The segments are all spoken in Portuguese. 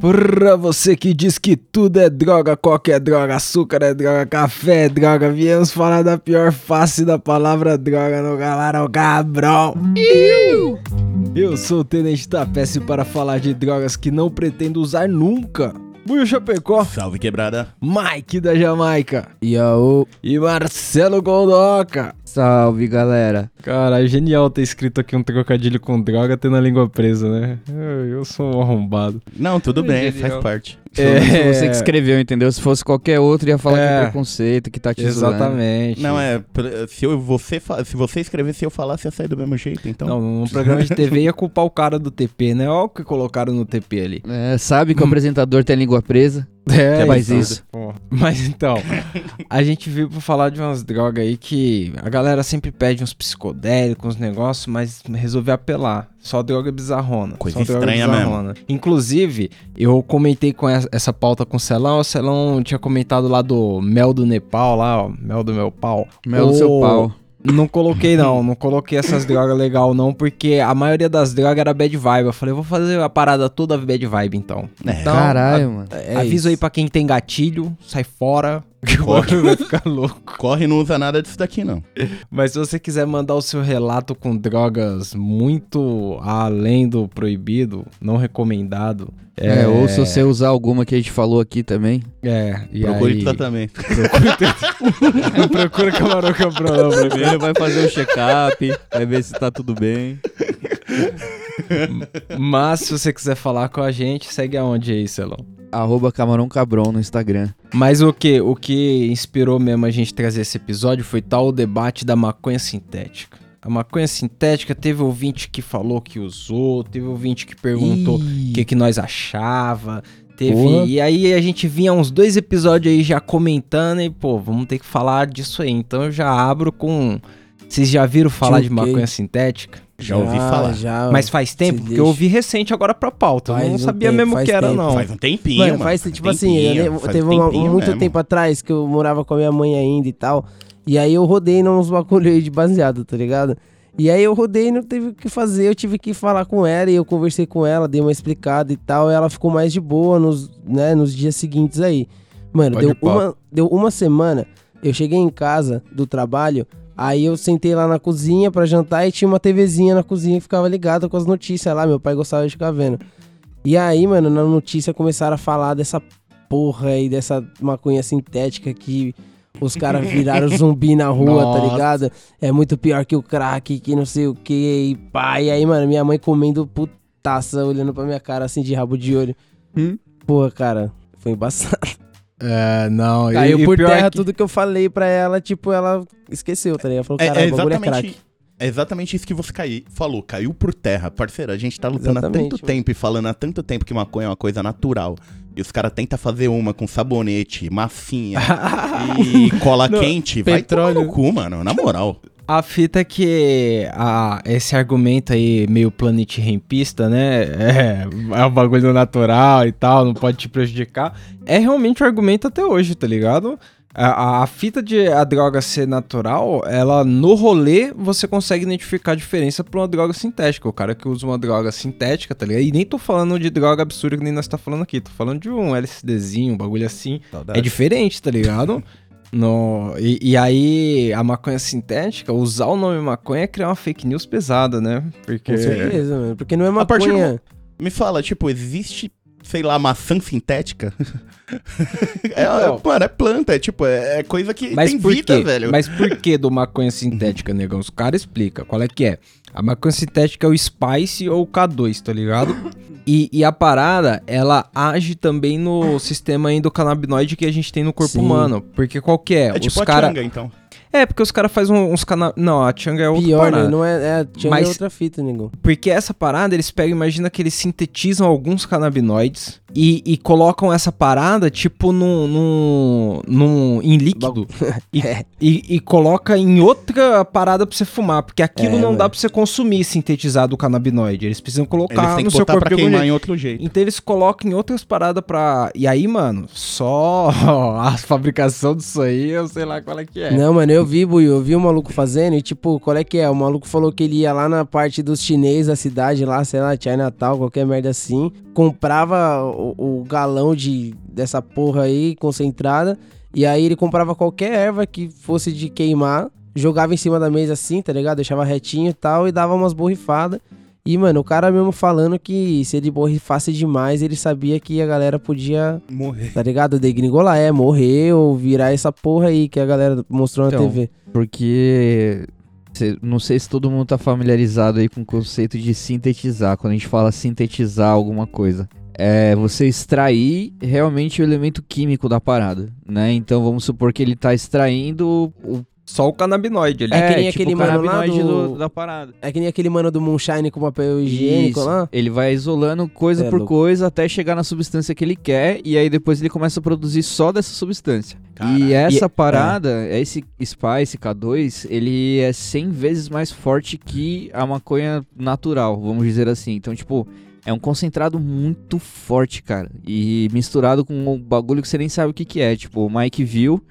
Pra você que diz que tudo é droga, qualquer droga, açúcar é droga, café é droga, viemos falar da pior face da palavra droga no Galarão Cabrão. Eu sou o Tenente Tapece para falar de drogas que não pretendo usar nunca. Buio Chapecó, Salve quebrada. Mike da Jamaica Yo, e Marcelo Goldoca. Salve galera. Cara, é genial ter escrito aqui um trocadilho com droga tendo a língua presa, né? Eu, eu sou um arrombado. Não, tudo bem, Genial. faz parte. É. Você que escreveu, entendeu? Se fosse qualquer outro, ia falar que É. é preconceito, que tá te zoando. Exatamente. Não, é. Se, eu, você, se você escrevesse e eu falasse, ia sair do mesmo jeito, então. Não, num programa de TV ia culpar o cara do TP, né? Olha o que colocaram no TP ali. É, sabe que o apresentador tem a língua presa. É, faz então, isso. porra. Mas então, a gente veio pra falar de umas drogas aí que a galera sempre pede uns psicodélicos, uns negócios, mas resolveu apelar. Só droga bizarrona. Coisa só droga estranha bizarrona. Inclusive, eu comentei com essa, essa pauta com o Celão, o Celão tinha comentado lá do mel do Nepal, lá, ó, mel do meu pau. Mel do seu pau. Não coloquei não, não coloquei essas drogas legal não, porque a maioria das drogas era bad vibe. Eu falei, vou fazer a parada toda bad vibe então. É. Então, Caralho, mano. a- aviso aí pra quem tem gatilho, sai fora, que o bagulho vai ficar louco. Corre e não usa nada disso daqui, não. Mas se você quiser mandar o seu relato com drogas muito além do proibido, não recomendado, É, ou se você usar alguma que a gente falou aqui também. É, e Procure aí... tratamento. Não procura camarão camprão mim. Primeiro vai fazer o check-up, vai ver se tá tudo bem. Mas se você quiser falar com a gente, segue aonde aí, Celão? Arroba Camarão Cabron no Instagram. Mas o que, o que inspirou mesmo a gente trazer esse episódio foi tal o debate da maconha sintética. A maconha sintética teve ouvinte que falou que usou, teve ouvinte que perguntou o que, que nós achava. Teve. Porra. E aí a gente vinha uns dois episódios aí já comentando e, pô, vamos ter que falar disso aí. Então eu já abro com. Vocês já viram falar de maconha Kate. sintética? Já ouvi falar. Já, Mas faz tempo? Porque eu ouvi recente agora pra pauta. Eu Faz não um sabia tempo, mesmo que era, tempo. não. Faz um tempinho, Mano, mano. faz tipo assim, eu tempinho, lembro- faz teve um uma- tempinho muito mesmo. tempo atrás que eu morava com a minha mãe ainda e tal. E aí eu rodei nos bagulho aí de baseado, tá ligado? E aí eu rodei e não teve o que fazer, eu tive que falar com ela e eu conversei com ela, dei uma explicada e tal, e ela ficou mais de boa nos, né, nos dias seguintes aí. Mano, Pode deu uma, deu uma semana, eu cheguei em casa do trabalho, aí eu sentei lá na cozinha pra jantar e tinha uma TVzinha na cozinha que ficava ligada com as notícias lá, meu pai gostava de ficar vendo. E aí, mano, na notícia começaram a falar dessa porra aí, dessa maconha sintética que os caras viraram zumbi na rua, tá Nossa. ligado? É muito pior que o crack, que não sei o que, e pá. E aí, mano, minha mãe comendo putaça, olhando pra minha cara assim de rabo de olho. Hum? Porra, cara, foi embaçado. É, não. e- Caiu e por pior terra que- tudo que eu falei pra ela, tipo, ela esqueceu, tá ligado? Falou, É, é o bagulho é crack. é exatamente isso que você cai, falou, caiu por terra. Parceiro, a gente tá lutando há Exatamente, tanto mano. tempo e falando há tanto tempo que maconha é uma coisa natural. E os caras tentam fazer uma com sabonete, massinha e cola Não, quente. Vai tomar petróleo. no cu, mano, na moral. A fita é que a, esse argumento aí, meio planet rampista, né? É, é um bagulho natural e tal, não pode te prejudicar. É realmente o argumento até hoje, tá ligado? A, a- a fita de a droga ser natural, ela no rolê você consegue identificar a diferença pra uma droga sintética. O cara que usa uma droga sintética, tá ligado? E nem tô falando de droga absurda que nem nós tá falando aqui, tô falando de um LSDzinho, um bagulho assim. É diferente, tá ligado? No, e, e aí, a maconha sintética, usar o nome maconha é criar uma fake news pesada, né? Porque. Com certeza, mano. Porque não é A partir do maconha. Me fala, tipo, existe, sei lá, maçã sintética? é, Então. mano, é planta, é tipo, é, é coisa que Mas tem por vida, quê? velho. Mas por que do maconha sintética, negão? Os caras explicam qual é que é. A maconha sintética é o Spice ou o K2, tá ligado? E, e a parada, ela age também no sistema endocannabinoide que a gente tem no corpo Sim. humano. Porque qual que é? É tipo Os a cara... então. É, porque os caras fazem uns canal. Não, a Chang é outra Pior, né? parada. Não é, é, tinha Mas- outra fita, nego. Porque essa parada, eles pegam, imagina que eles sintetizam alguns canabinoides e, e colocam essa parada, tipo, num, num, num- em líquido. e, É. e, e coloca em outra parada pra você fumar. Porque aquilo É, não dá pra você consumir sintetizado o canabinoide. Eles precisam Eles colocar têm no seu corpo pra algum queimar em outro jeito. Então eles colocam em outras paradas pra. E aí, mano, só a fabricação disso aí, eu sei lá qual é que é. Não, mano, eu vi, Buiu, eu vi o maluco fazendo e, tipo, qual é que é? O maluco falou que ele ia lá na parte dos chineses da cidade, lá, sei lá, Chinatown, qualquer merda assim, comprava o, o galão de, dessa porra aí, concentrada, e aí ele comprava qualquer erva que fosse de queimar, jogava em cima da mesa assim, tá ligado? Deixava retinho e tal, e dava umas borrifadas. E, mano, o cara mesmo falando que se ele borrifasse demais, ele sabia que a galera podia Morrer. Tá ligado? Degringolar, é, morrer ou virar essa porra aí que a galera mostrou na Então, TV. Porque não sei se todo mundo tá familiarizado aí com o conceito de sintetizar. Quando a gente fala sintetizar alguma coisa, é você extrair realmente o elemento químico da parada, né? Então vamos supor que ele tá extraindo o Só o canabinoide ali. É que nem tipo, aquele mano lá canabinoide do- da parada. É que nem aquele mano do Moonshine com papel higiênico Isso. lá. Ele vai isolando coisa É por louco. coisa até chegar na substância que ele quer e aí depois ele começa a produzir só dessa substância. E essa E- parada, esse SPA, esse K2, ele é 100 vezes mais forte que a maconha natural, vamos dizer assim. Então, tipo, é um concentrado muito forte, cara. E misturado com um bagulho que você nem sabe o que que é. Tipo, o Mike viu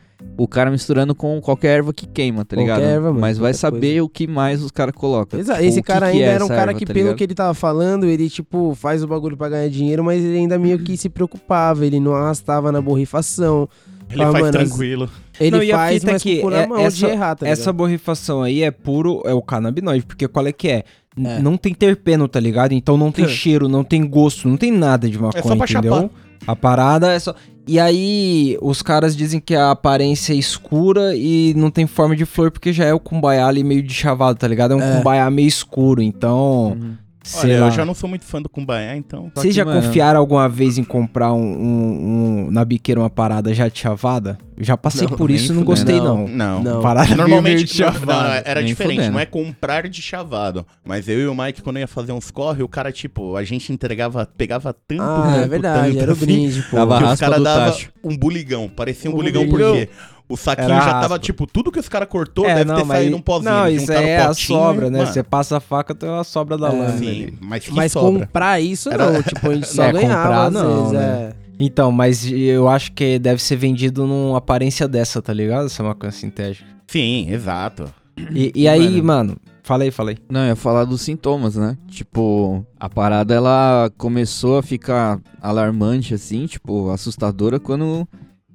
o cara misturando com qualquer erva que queima, tá Qualquer ligado? erva, mano, Mas vai qualquer saber o que mais os caras colocam. Exato. Tipo, Esse que cara que ainda é era um cara erva, que, tá pelo ligado? que ele tava falando, ele, tipo, faz o bagulho pra ganhar dinheiro, mas ele ainda meio que se preocupava. Ele não arrastava na borrifação. Ele Ah, faz mano, tranquilo. Ele Não, e a faz, fita mas é que é- mão essa- de errar, tá Essa borrifação aí é puro, é o canabinoide, porque qual é que é? É. Não tem terpeno, tá ligado? Então não tem cheiro, não tem gosto, não tem nada de maconha, só pra entendeu? chapar. A parada é só... E aí, os caras dizem que a aparência é escura e não tem forma de flor, porque já é o kumbaya ali meio de chavado, tá ligado? É um É. kumbaya meio escuro, então... Uhum. Sei Olha, lá. eu já não sou muito fã do Kumbaya, então. Vocês já mano- confiaram alguma vez em comprar um, um- um- na biqueira uma parada já de chavada? Eu já passei Não, por isso e não gostei, Não. não. Não. Não. Parada Normalmente de chavada. não, era Nem diferente, fudendo. não é comprar de chavado. Mas eu e o Mike, quando ia fazer uns corre, o cara, tipo, a gente entregava, pegava tanto, Ah, tanto, é verdade, tanto, era o assim, brinde, pô. Dava que os caras davam um buligão. Parecia um, Um buligão, buligão. porque o saquinho Era já tava, tipo, tudo que os caras cortou deve ter saído um pozinho. Não, isso aí é a sobra, né? mano, Você passa a faca, tem uma sobra da É, lâmina Sim, mas que Mas sobra. comprar isso Era- não, tipo, a gente só É, ganhava comprar às não, vezes, né? é. Então, mas eu acho que deve ser vendido numa aparência dessa, tá ligado? Essa maconha sintética. Sim, exato. E, e aí, Mano. mano, falei, falei. Não, eu ia falar dos sintomas, né? Tipo, a parada ela começou a ficar alarmante, assim, tipo, assustadora quando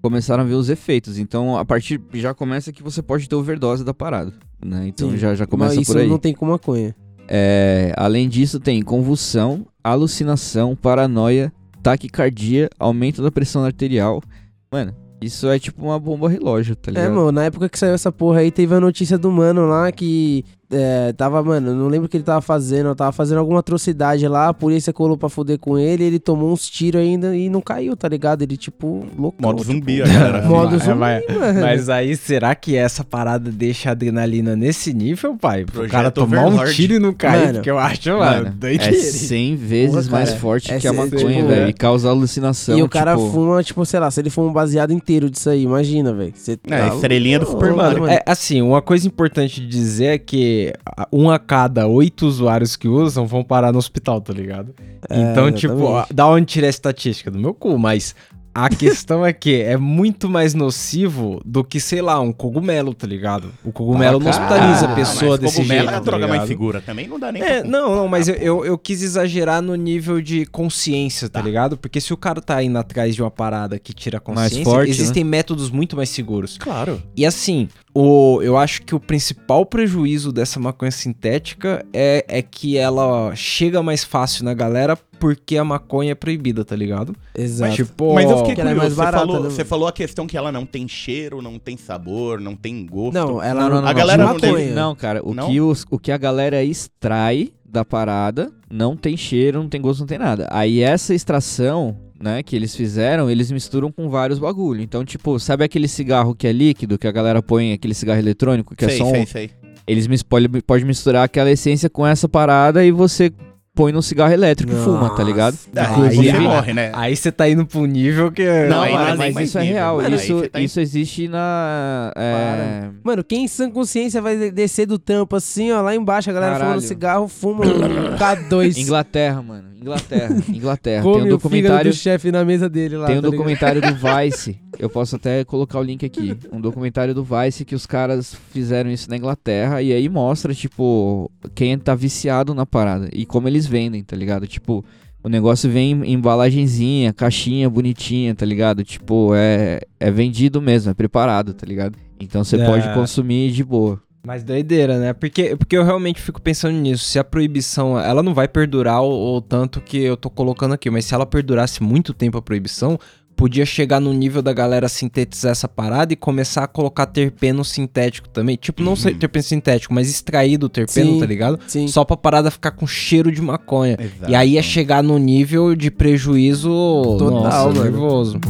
começaram a ver os efeitos. Então, a partir já começa que você pode ter overdose da parada, né? Então Sim. já, já começa Mas isso por aí. não tem com maconha. É, além disso, tem convulsão, alucinação, paranoia, taquicardia, aumento da pressão arterial. Mano, isso é tipo uma bomba relógio, tá ligado? É, mano, na época que saiu essa porra aí, teve a notícia do mano lá que é, tava, mano, não lembro o que ele tava fazendo, tava fazendo alguma atrocidade lá, a polícia colou pra foder com ele, ele tomou uns tiros ainda e não caiu, tá ligado? Ele, tipo, louco. Modo zumbi, a galera. Modo zumbi, mano. Mas aí, será que essa parada deixa a adrenalina nesse nível, pai? Pro Projeto cara tomar um Overlord. tiro e não cair, Mano, porque eu acho, mano, Mano, é 100 vezes Porra, mais cara, forte é que a maconha, tipo, velho. é. E causa alucinação. E o cara tipo, fuma, tipo, sei lá, se ele fuma um baseado inteiro disso aí, imagina, velho. É, tá estrelinha do louco, Super Mario. Mano, é assim, uma coisa importante de dizer é que um a cada oito usuários que usam vão parar no hospital, tá ligado? É, então, tipo, exatamente. da onde tira a estatística? Do meu cu, mas a questão é que é muito mais nocivo do que, sei lá, um cogumelo, tá ligado? O cogumelo não Pra hospitaliza a pessoa desse cogumelo jeito. é a tá droga mais ligado? segura. Também não dá nem É, pra- não, não, mas eu, Ah, eu, eu quis exagerar no nível de consciência, tá, Tá. ligado? Porque se o cara tá indo atrás de uma parada que tira a Mais consciência, forte, né? existem métodos muito mais seguros. Claro. E assim, o, eu acho que o principal prejuízo dessa maconha sintética é, é que ela chega mais fácil na galera porque a maconha é proibida, tá ligado? Exato. Tipo, Mas eu fiquei é curioso. mais barata, você, falou, né, você falou a questão que ela não tem cheiro, não tem sabor, não tem gosto. Não, ela Não, não, não. A não. galera não maconha. deve- Não, cara, o, Não? Que os, o que a galera extrai da parada não tem cheiro, não tem gosto, não tem nada. Aí essa extração né, que eles fizeram, eles misturam com vários bagulho. Então, tipo, sabe aquele cigarro que é líquido, que a galera põe, aquele cigarro eletrônico, que sei, é só um... sei, sei. Eles pode, pode misturar aquela essência com essa parada e você põe num cigarro elétrico e fuma, tá ligado? Ah, Inclusive- você morre, né? Aí você tá indo pra um nível que. Não, Não, aí não é mas, mas isso é nível, real. mano, aí isso, tá isso existe na. É... Mano, quem em sã consciência vai de- descer do trampo assim, ó, lá embaixo, a galera Caralho. fumando cigarro, fuma um K2. Inglaterra, mano. Inglaterra. Inglaterra. Come tem um documentário. do chefe na mesa dele lá. Tem um tá ligado? documentário do Vice. Eu posso até colocar o link aqui. Um documentário do Vice que os caras fizeram isso na Inglaterra. E aí mostra, tipo, quem tá viciado na parada. E como eles vendem, tá ligado? Tipo, o negócio vem em embalagenzinha, caixinha bonitinha, tá ligado? Tipo, é, é vendido mesmo, é preparado, tá ligado? Então você É. pode consumir de boa. Mas doideira, né? Porque, porque eu realmente fico pensando nisso. Se a proibição, ela não vai perdurar o, o tanto que eu tô colocando aqui, mas se ela perdurasse muito tempo a proibição, podia chegar no nível da galera sintetizar essa parada e começar a colocar terpeno sintético também. Tipo, não sei terpeno sintético, mas extraído o terpeno, Sim. tá ligado? Sim. Só pra parada ficar com cheiro de maconha. Exato. E aí ia chegar no nível de prejuízo Total, nossa, mano. nervoso.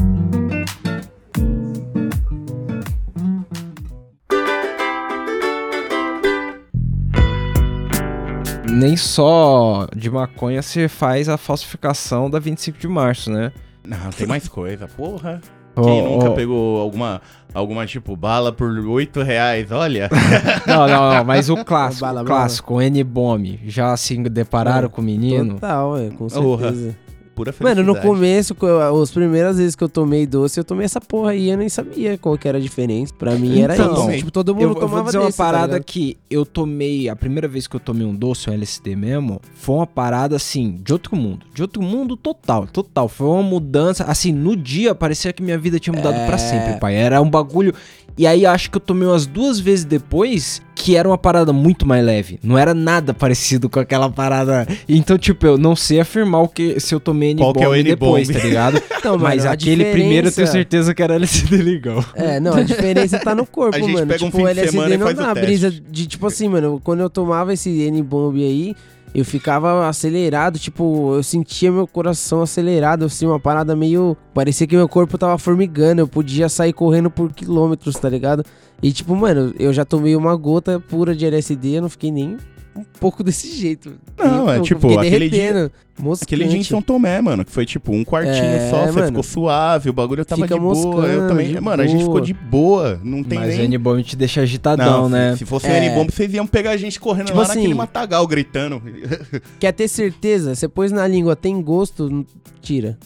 Nem só de maconha você faz a falsificação da 25 de março, né? Não, tem mais coisa, porra. Quem nunca ô, pegou alguma, alguma, tipo, bala por 8 reais? Olha. Não, não, não, mas o clássico, Bala, o bala. clássico, o N-Bomb, já se depararam É, com o menino? Total, é, com certeza. Pura Mano, felicidade. no começo, co- as primeiras vezes que eu tomei doce, eu tomei essa porra aí, eu nem sabia qual que era a diferença. Pra mim era Então, isso. Tipo, todo mundo Eu, eu tomava vou dizer uma desse, tá parada ligado? que eu tomei, a primeira vez que eu tomei um doce, um LSD mesmo, foi uma parada assim, de outro mundo. De outro mundo total, total. Foi uma mudança, assim, no dia parecia que minha vida tinha mudado É. pra sempre, pai. Era um bagulho. E aí acho que eu tomei umas duas vezes depois que era uma parada muito mais leve. Não era nada parecido com aquela parada. Então, tipo, eu não sei afirmar o que se eu tomei Qual que é o N-bomb depois, N-bomb? tá ligado? Então, Mas mano, a aquele primeiro eu tenho diferença- certeza que era LSD legal. É, não, a diferença tá no corpo, A gente mano. pega um tipo, fim o LSD e não faz dá o a teste. brisa de, tipo assim, mano, quando eu tomava esse N-Bomb aí, eu ficava acelerado, tipo, eu sentia meu coração acelerado, assim, uma parada meio... Parecia que meu corpo tava formigando, eu podia sair correndo por quilômetros, tá ligado? E tipo, mano, eu já tomei uma gota pura de LSD, eu não fiquei nem um pouco desse jeito. Não, é tipo, aquele dia- moscante. Aquele dia em São Tomé, mano, que foi tipo um quartinho É, só, você mano. ficou suave, o bagulho tava Fica de boa. Eu também. de Mano, a gente ficou boa. de boa. Não tem Mas o nem. N-Bomb te deixa agitadão, Não, né? se, se fosse o É. N-Bomb, vocês iam pegar a gente correndo Tipo lá assim- naquele matagal gritando. Quer ter certeza? Você pôs na língua, tem gosto, tira.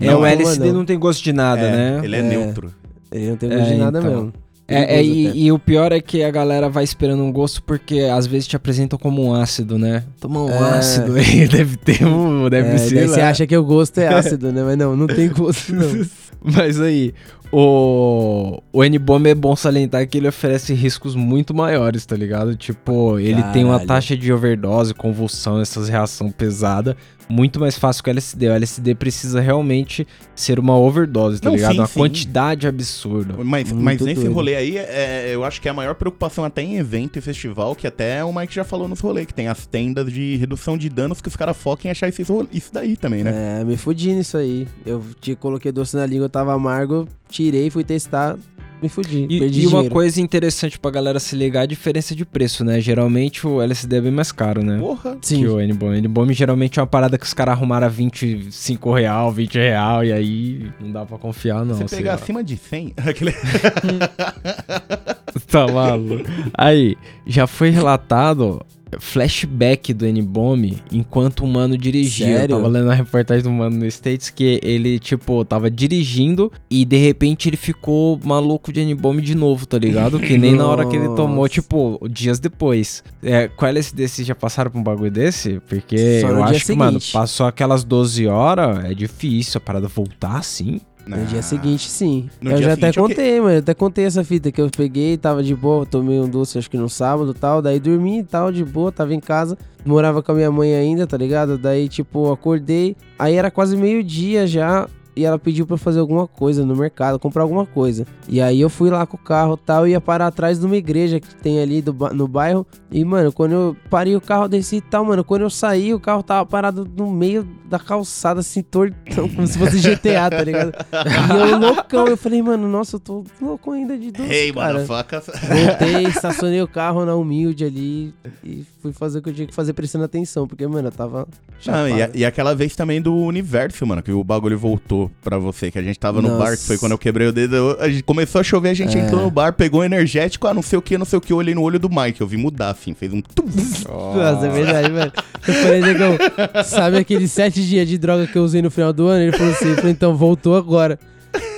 É, Não, o LSD não. não tem gosto de nada, É, né? Ele é, É. neutro. Ele não tem É, gosto de nada então. mesmo. É, é, gosto e, e o pior é que a galera vai esperando um gosto porque às vezes te apresentam como um ácido, né? Toma um É. ácido aí, deve ter um, deve É, ser. você acha que o gosto é ácido, né? Mas não, não tem gosto, não. Mas aí, o, o N-Bomb é bom salientar que ele oferece riscos muito maiores, tá ligado? Tipo, ele tem uma Caralho. taxa de overdose, convulsão, essas reações pesadas, muito mais fácil que o LSD. O LSD precisa realmente ser uma overdose, tá Não, ligado? sim, uma sim. quantidade absurda. Mas, Muito mas nesse doido. rolê aí, é, eu acho que é a maior preocupação até em evento e festival, que até o Mike já falou nos rolês, que tem as tendas de redução de danos que os caras focam em achar esses role- isso daí também, né? É, me fudi nisso aí. Eu te coloquei doce na língua, tava amargo, tirei, fui testar, me fudi. E, perdi e uma coisa interessante pra galera se ligar é a diferença de preço, né? Geralmente o LSD é bem mais caro, né? Porra. Sim. Que o N-Bomb. N-Bomb geralmente é uma parada que os caras arrumaram a 25 real, 20 real, e aí não dá pra confiar, não. Você pegar acima de 100, aquele... Tá maluco. Aí, já foi relatado flashback do N-Bomb enquanto o mano dirigia. Sério? Eu tava lendo a reportagem do mano no States que ele, tipo, tava dirigindo e de repente ele ficou maluco de N-Bomb de novo, tá ligado? Que nem na hora que ele tomou, tipo, dias depois. É, com LSD vocês já passaram por um bagulho desse? Porque eu acho que, mano, seguinte. passou aquelas 12 horas, é difícil a parada voltar assim. No dia seguinte, sim. No eu já até seguinte, contei, mano. Eu até contei essa fita que eu peguei, tava de boa, tomei um doce acho que no sábado e tal. Daí dormi e tal, de boa, tava em casa. Morava com a minha mãe ainda, tá ligado? Daí, tipo, acordei. Aí era quase meio-dia já. E ela pediu pra eu fazer alguma coisa no mercado, comprar alguma coisa. E aí eu fui lá com o carro e tal, ia parar atrás de uma igreja que tem ali do, no bairro. E, mano, quando eu parei o carro, desci e tal, mano, quando eu saí, o carro tava parado no meio da calçada, assim, tortão, como se fosse GTA, tá ligado? E eu loucão, eu falei, mano, nossa, eu tô louco ainda de doce, Hey, cara. mano, faca. Voltei, estacionei o carro na humilde ali e fui fazer o que eu tinha que fazer prestando atenção, porque, mano, eu tava Não, e, a- e aquela vez também do universo, mano, que o bagulho voltou pra você, que a gente tava no Nossa. bar, que foi quando eu quebrei o dedo. A gente começou a chover, a gente É. entrou no bar, pegou um energético, ah, não sei o que, não sei o que, eu olhei no olho do Mike, eu vi mudar, assim, fez um. Nossa, é verdade, velho. Eu falei, negão, sabe aqueles sete dias de droga que eu usei no final do ano? Ele falou assim, falei, então voltou agora.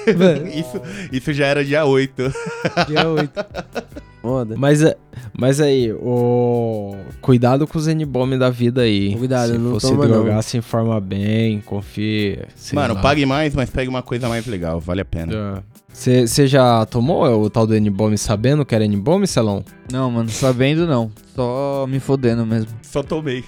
Isso, isso já era dia 8. dia 8. Foda. Mas, é- mas aí, o... cuidado com os N-bomb da vida aí. Cuidado, se não você toma, drogar, não. se informa bem, confia. Mano, lá. pague mais, mas pegue uma coisa mais legal, vale a pena. Você já tomou o tal do N-bomb sabendo que era N-bomb, Celão? Não, mano, sabendo não. Só me fodendo mesmo. Só tomei.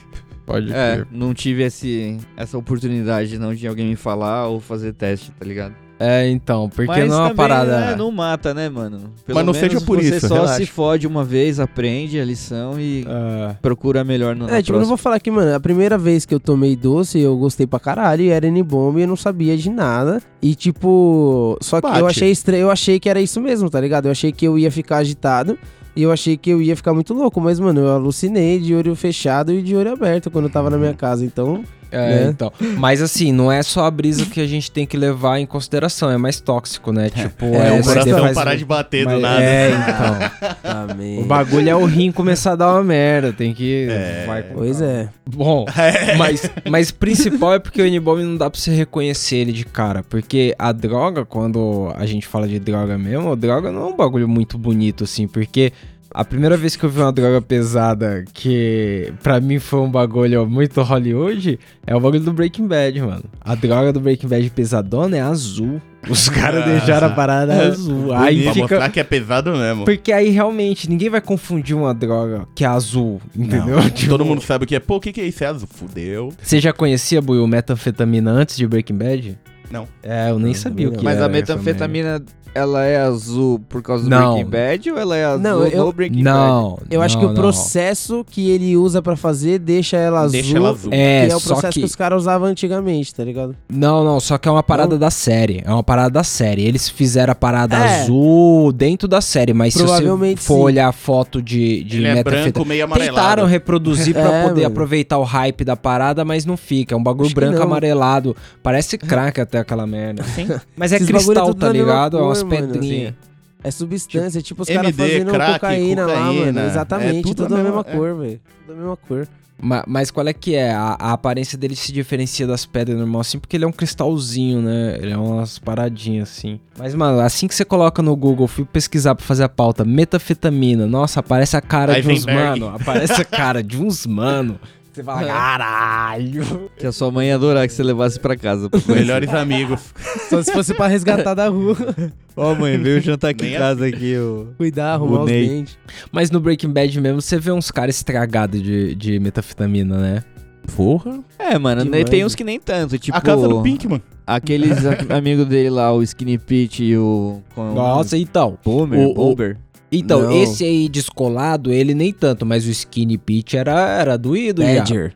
Pode É, crer. não tive esse, essa oportunidade não de alguém me falar ou fazer teste, tá ligado? É, então, porque Mas não é uma também, parada... né, não mata, né, mano? Pelo Mas não menos seja por você isso, só relaxa. se fode uma vez, aprende a lição e É, procura melhor no É, tipo, não vou falar que, mano, a primeira vez que eu tomei doce, eu gostei pra caralho, e era N-bomb, e eu não sabia de nada. E, tipo, só que eu Bate. achei estranho, eu achei que era isso mesmo, tá ligado? Eu achei que eu ia ficar agitado, e eu achei que eu ia ficar muito louco, mas, mano, eu alucinei de olho fechado e de olho aberto quando eu tava na minha casa, então... é, Né? então. Mas assim, não é só a brisa que a gente tem que levar em consideração, é mais tóxico, né? Tipo, É, É, o coração faz- parar de bater mas- do nada. É, então. Amém. O bagulho é o rim começar a dar uma merda, tem que... É. vai Pois é. Bom, mas, mas principal é porque o N-bomb não dá pra você reconhecer ele de cara. Porque a droga, quando a gente fala de droga mesmo, a droga não é um bagulho muito bonito, assim. Porque a primeira vez que eu vi uma droga pesada que pra mim foi um bagulho muito Hollywood é o bagulho do Breaking Bad, mano. A droga do Breaking Bad pesadona é azul. Os caras Ah. deixaram a parada azul. Aí Pra fica. mostrar que é pesado mesmo. Porque aí realmente ninguém vai confundir uma droga que é azul, entendeu? Não, Tipo, Todo mundo sabe o que é. Pô, o que, que é isso? É azul. Fudeu. Você já conhecia, Buiu, metanfetamina antes de Breaking Bad? Não. É, eu nem Não, sabia o também que Mas era a essa metanfetamina, ela é azul por causa do Não. Breaking Bad ou ela é azul Não, eu- no Breaking merda. Bad? Não. Eu acho não, que o não. processo que ele usa pra fazer deixa ela azul. Deixa ela azul. É, que é o só processo que... que... os caras usavam antigamente, tá ligado? Não, não, só que é uma parada Não? da série. É uma parada da série. Eles fizeram a parada É. azul dentro da série, mas se você Provavelmente for sim. olhar a foto de, de Ele é branco, meio amarelado. Tentaram reproduzir pra É, poder mano. aproveitar o hype da parada, mas não fica. É um bagulho Acho branco não. amarelado. Parece crack até aquela merda. Mas é Esses é cristal, tudo tá ligado? é cor, mano, pedrinhas. É substância, tipo, os MD, caras fazendo crack, cocaína, lá, cocaína, mano. Exatamente, é tudo tudo, a mesma- mesma cor, velho. Tudo da mesma cor. Ma- Mas, qual é que é? A, a aparência dele se diferencia das pedras normal assim, porque ele é um cristalzinho, né? Ele é umas paradinhas assim. Mas, mano, assim que você coloca no Google, fui pesquisar pra fazer a pauta, metafetamina, nossa, aparece a cara de uns mano, aparece a cara de uns mano. Você fala, caralho. Que a sua mãe ia adorar que você levasse pra casa. Melhores amigos. Só se fosse pra resgatar da rua. Ó, mãe, veio jantar aqui Nem em casa aqui, o... Cuidar, arrumar O os Ney. dentes. Mas no Breaking Bad mesmo, você vê uns caras estragados de, de metafetamina, né? Porra. É, mano, Demais, tem uns né? que nem tanto, tipo... a casa do Pinkman. Aqueles amigos dele lá, o Skinny Pete e o... Nossa, então. Boomer, o- o- Bomber. Então, Não. esse aí descolado, ele nem tanto, mas o Skinny Pete era, era doído já. Badger.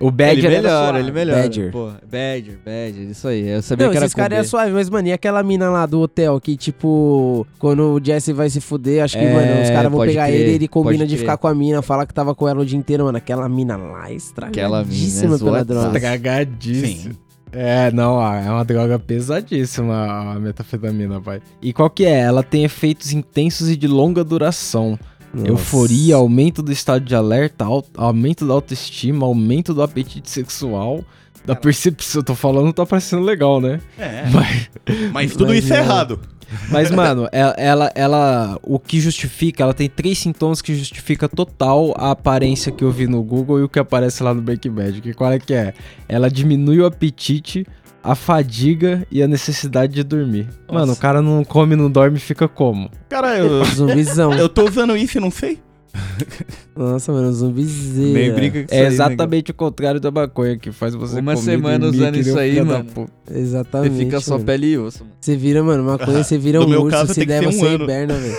O Badger ele melhora, ele melhora. Badger. Pô, Badger, Badger, isso aí. Eu sabia Não, que era esses caras é suave, mas, mano, e aquela mina lá do hotel que, tipo, quando o Jesse vai se fuder, acho que, É, mano, os caras vão pegar crer, ele e ele combina de crer. ficar com a mina, fala que tava com ela o dia inteiro, mano. Aquela mina lá é Aquela mina é estragadíssima pela droga. Estragadíssimo. É, não, é uma droga pesadíssima a metafetamina, pai. E qual que é? Ela tem efeitos intensos e de longa duração. Nossa. Euforia, aumento do estado de alerta, au- aumento da autoestima, aumento do apetite sexual, da percepção. Eu tô falando, tá parecendo legal, né? É. Mas, Mas tudo Mas isso é não. errado. Mas, mano, ela, ela, ela- O que justifica, ela tem três sintomas que justifica total a aparência que eu vi no Google e o que aparece lá no Breaking Bad. Que qual é que é? Ela diminui o apetite, a fadiga e a necessidade de dormir. Mano, o cara não come, não dorme, fica como? Cara, eu, Zumbizão. eu tô usando isso e não sei. Nossa, mano, zumbizeira. Nem brinca com É isso aí, exatamente o contrário da maconha que faz você Uma comer, semana dormir, usando que nem isso um aí, filho da mano. puta. Exatamente. Você fica só mano. pele e osso, mano. Você vira, mano, maconha, você vira No um meu urso, caso, se tem que der, ser um você ano. hiberna, velho.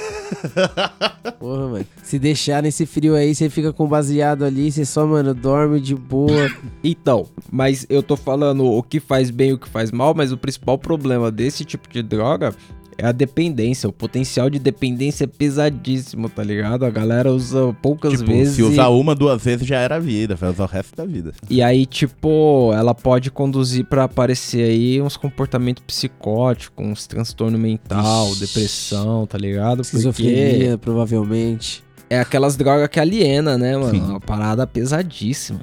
Porra, mano. Se deixar nesse frio aí, você fica com baseado ali, você só, mano, dorme de boa. Então, mas eu tô falando o que faz bem e o que faz mal, mas o principal problema desse tipo de droga é a dependência. O potencial de dependência é pesadíssimo, tá ligado? A galera usa poucas Tipo, vezes. se e- usar uma, duas vezes já era a vida, vai usar o resto da vida. E aí, tipo, ela pode conduzir pra aparecer aí uns comportamentos psicóticos, uns transtorno mental, Ixi. depressão, tá ligado? Porque Esquizofrenia, provavelmente. é aquelas drogas que aliena, né, mano? Sim. Uma parada pesadíssima.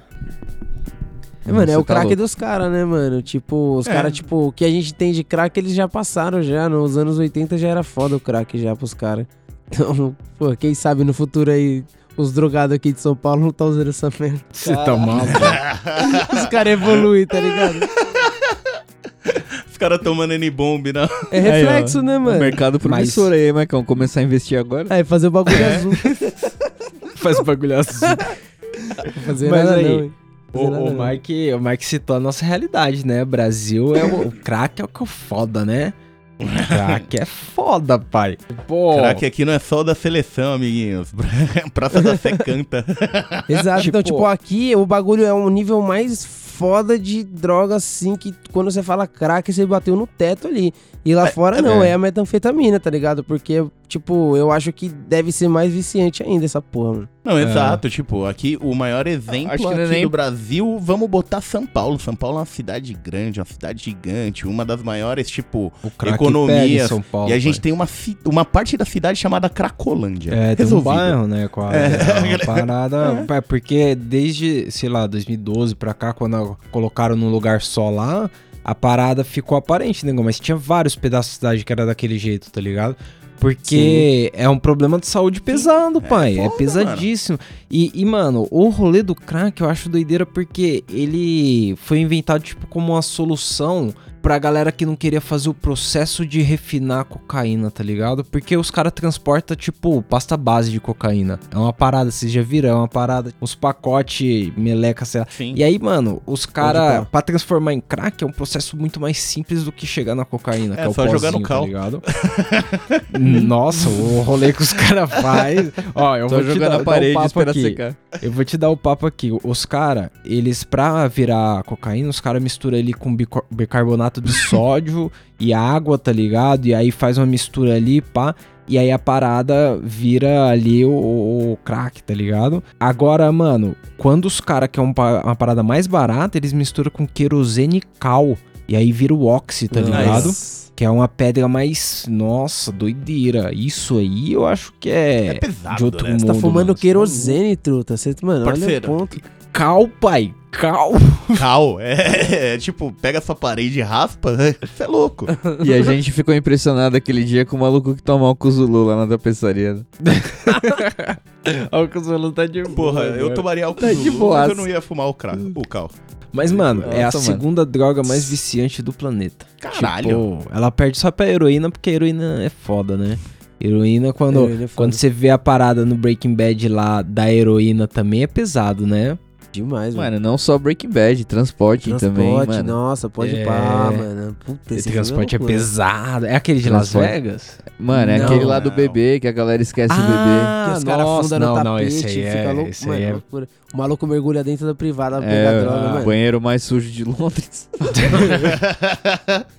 É, mano, é o tá craque dos caras, né, mano? Tipo, os É. caras, tipo, o que a gente tem de crack, eles já passaram já. Nos anos 80 já era foda o crack já pros caras. Então, pô, quem sabe no futuro aí, os drogados aqui de São Paulo não tá usando essa merda. Você tá maluco? Os caras evoluem, tá ligado? Os caras tomando N-bomb, né? É reflexo, né, mano? Mercado promissor aí, Marcão. Começar a investir agora. Aí, fazer o bagulho É. azul. Faz o bagulho. Não fazer Mas nada aí, não? O, nada o. Mike, o Mike citou a nossa realidade, né? Brasil é o, o crack é o que é foda, né? O crack é foda, pai. Pô, Crack aqui não é só da seleção, amiguinhos. Praça da Sé canta. Exato, então, Tipo- tipo, aqui o bagulho é um nível mais foda de droga, assim, que quando você fala crack, você bateu no teto ali. E lá fora é, não, é. é a metanfetamina, tá ligado? Porque, tipo, eu acho que deve ser mais viciante ainda essa porra, mano. Não, exato. Tipo, aqui o maior exemplo Acho que não é aqui nem- do Brasil, vamos botar São Paulo. São Paulo é uma cidade grande, uma cidade gigante, uma das maiores, tipo, economias. São Paulo. e a gente pai. tem uma, uma parte da cidade chamada Cracolândia. É, tem um Resolvido. bairro, né, quase. É. É, uma parada... é, Porque desde, sei lá, 2012 pra cá, quando colocaram num lugar só lá, a parada ficou aparente, né? Mas tinha vários pedaços da cidade que era daquele jeito, tá ligado? Porque é um problema de saúde pesado, pai. É, foda, pesadíssimo. E, e, mano, o rolê do crack eu acho doideira porque ele foi inventado, tipo, como uma solução pra galera que não queria fazer o processo de refinar a cocaína, tá ligado? Porque os caras transportam, tipo, pasta base de cocaína. É uma parada, vocês já viram? É uma parada, uns pacotes, meleca, sei lá. Sim. E aí, mano, os caras, pra transformar em crack, é um processo muito mais simples do que chegar na cocaína, É, que é o só jogar no pozinho, cal. tá ligado? Nossa, o rolê que os caras faz. Ó, eu Só vou te jogar dar, na parede dar papo aqui. secar. Eu vou te dar o papo aqui. Os caras, eles, pra virar cocaína, os caras misturam ele com bico- bicarbonato de sódio e água, tá ligado? E aí faz uma mistura ali, pá. E aí a parada vira ali o, o crack, tá ligado? Agora, mano, quando os caras querem um pa- uma parada mais barata, eles misturam com querosene e cal. E aí vira o oxi, tá Nice. ligado? Que é uma pedra mais. Nossa, doideira. Isso aí eu acho que é. É pesado, de outro né? mundo. Você tá fumando mano. querosene, truta. Você, mano, Parceiro. olha o ponto. Cal, pai. Cal. Cal. É, é, tipo, pega sua parede e raspa. Você é louco. E a gente ficou impressionado aquele dia com o maluco que tomou o Cuzulu lá na tapeçaria. né? O Zulu tá de boa. Porra, eu agora. tomaria álcool Tá de Zulu, mas eu não ia fumar o crack, o cal. Mas, mano, é a Nossa, mano. segunda droga mais viciante do planeta. Caralho. Tipo, ela perde só pra heroína, porque a heroína é foda, né? Heroína, quando, é foda. quando você vê a parada no Breaking Bad lá da heroína também é pesado, né? Demais, mano. Mano, não só Breaking Bad, transporte, também, Transporte, nossa, pode É. pá, mano. Puta, Esse esse transporte é pesado. É aquele de Las Transporte. Vegas? Mano, é Não, aquele lá do não. bebê que a galera esquece o bebê. Que Ah, os caras nossa, fundam não, no tapete, não, esse aí fica é, louco, esse mano, aí é loucura. O maluco mergulha dentro da privada pra É, pegar droga, o mano. banheiro mais sujo de Londres.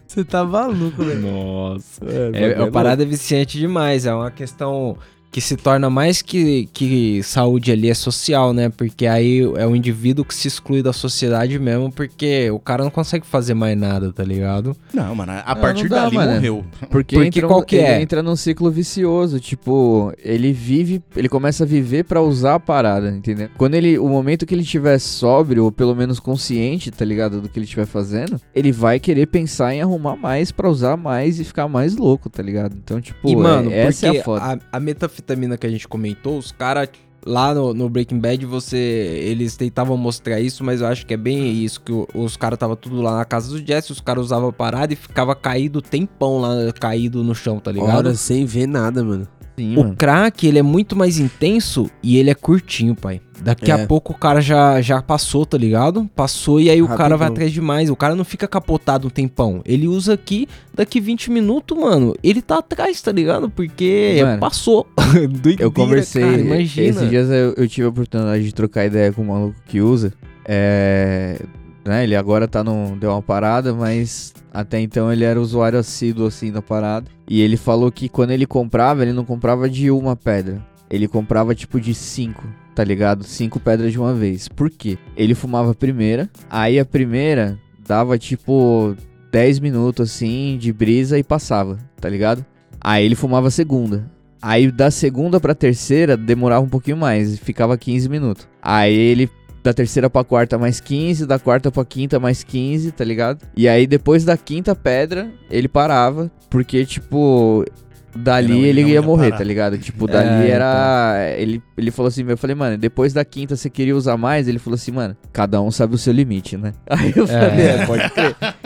Você tá maluco, velho. Nossa. É, É, é uma parada viciante demais. É uma questão que se torna mais que, que saúde ali é social, né? Porque aí é o indivíduo que se exclui da sociedade mesmo, porque o cara não consegue fazer mais nada, tá ligado? Não, mano, a Não, partir não dá, dali mano. morreu. Porque, Porque entra, qual que ele é? entra num ciclo vicioso, tipo, ele vive, ele começa a viver pra usar a parada, entendeu? Quando ele, o momento que ele estiver sóbrio, ou pelo menos consciente, tá ligado, do que ele estiver fazendo, ele vai querer pensar em arrumar mais pra usar mais e ficar mais louco, tá ligado? Então, tipo, e, mano, é, essa é a foda. a, a metafetamina que a gente comentou, os caras lá no, no Breaking Bad, você eles tentavam mostrar isso, mas eu acho que é bem isso, que o- os caras tava tudo lá na casa do Jesse, os caras usavam parada e ficava caído tempão lá, caído no chão, tá ligado? Horas sem ver nada, mano. Sim, O mano. crack, ele é muito mais intenso e ele é curtinho, pai. Daqui É. a pouco o cara já, já passou, tá ligado? Passou e aí o cara vai atrás demais. O cara não fica capotado um tempão. Ele usa aqui, daqui 20 minutos, mano, ele tá atrás, tá ligado? Porque Mano, passou. Doideira, Eu conversei, cara, imagina. esses dias eu, eu tive a oportunidade de trocar ideia com um maluco que usa. É, né, ele agora tá no, deu uma parada, mas até então ele era usuário assíduo assim da parada. E ele falou que quando ele comprava, ele não comprava de uma pedra. Ele comprava tipo de cinco, tá ligado? Cinco pedras de uma vez. Por quê? Ele fumava a primeira, aí a primeira dava tipo 10 minutos assim de brisa e passava, tá ligado? Aí ele fumava a segunda. Aí da segunda pra terceira demorava um pouquinho mais, ficava 15 minutos. Aí ele da terceira pra quarta mais 15, da quarta pra quinta mais 15, tá ligado? E aí depois da quinta pedra, ele parava, porque tipo dali Não, ele ele ia ia morrer, parar. tá ligado? Tipo, dali É, era ele ele falou assim, eu falei, mano, depois da quinta você queria usar mais? Ele falou assim, mano, cada um sabe o seu limite, né? Aí eu falei, é, pode crer.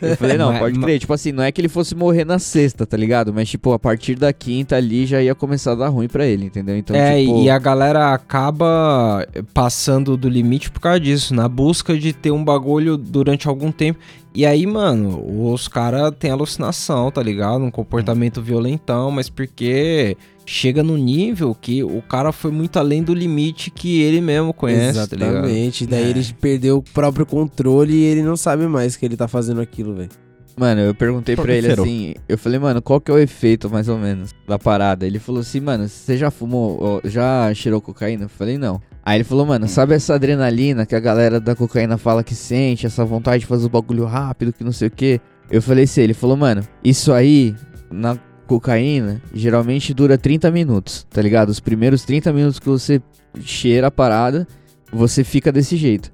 Eu falei, não, pode crer. Tipo assim, não é que ele fosse morrer na sexta, tá ligado? Mas, tipo, a partir da quinta ali já ia começar a dar ruim pra ele, entendeu? Então, é, tipo... e a galera acaba passando do limite por causa disso, na busca de ter um bagulho durante algum tempo. E aí, mano, os caras têm alucinação, tá ligado? Um comportamento violentão, mas porque chega no nível que o cara foi muito além do limite que ele mesmo conhece, tá? Exatamente. Daí É. ele perdeu o próprio controle e ele não sabe mais que ele tá fazendo aquilo, velho. Mano, eu perguntei pra ele assim, eu falei, mano, qual que é o efeito, mais ou menos, da parada? Ele falou assim, mano, você já fumou, já cheirou cocaína? Eu falei, não. Aí ele falou, mano, sabe essa adrenalina que a galera da cocaína fala que sente, essa vontade de fazer o bagulho rápido, que não sei o quê? Eu falei assim, ele falou, mano, isso aí, na cocaína, geralmente dura 30 minutos, tá ligado? Os primeiros 30 minutos que você cheira a parada, você fica desse jeito.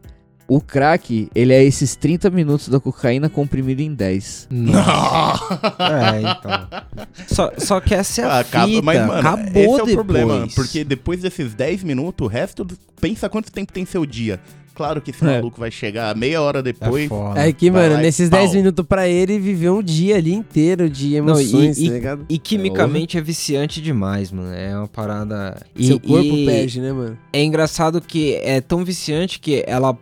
O crack, ele é esses 30 minutos da cocaína comprimido em 10. É, então. Só, só que essa é a Acaba- fita. mas, mano, Acabou esse é o depois. problema. Porque depois desses 10 minutos, o resto. Pensa quanto tempo tem seu dia. Claro que esse É. maluco vai chegar meia hora depois. é. É que, mano, e nesses pau. 10 minutos pra ele, viveu um dia ali inteiro de Não, e- emoções, e- tá ligado? E quimicamente é viciante demais, mano. É uma parada. E, Seu corpo e perde, né, mano? É engraçado que é tão viciante que ela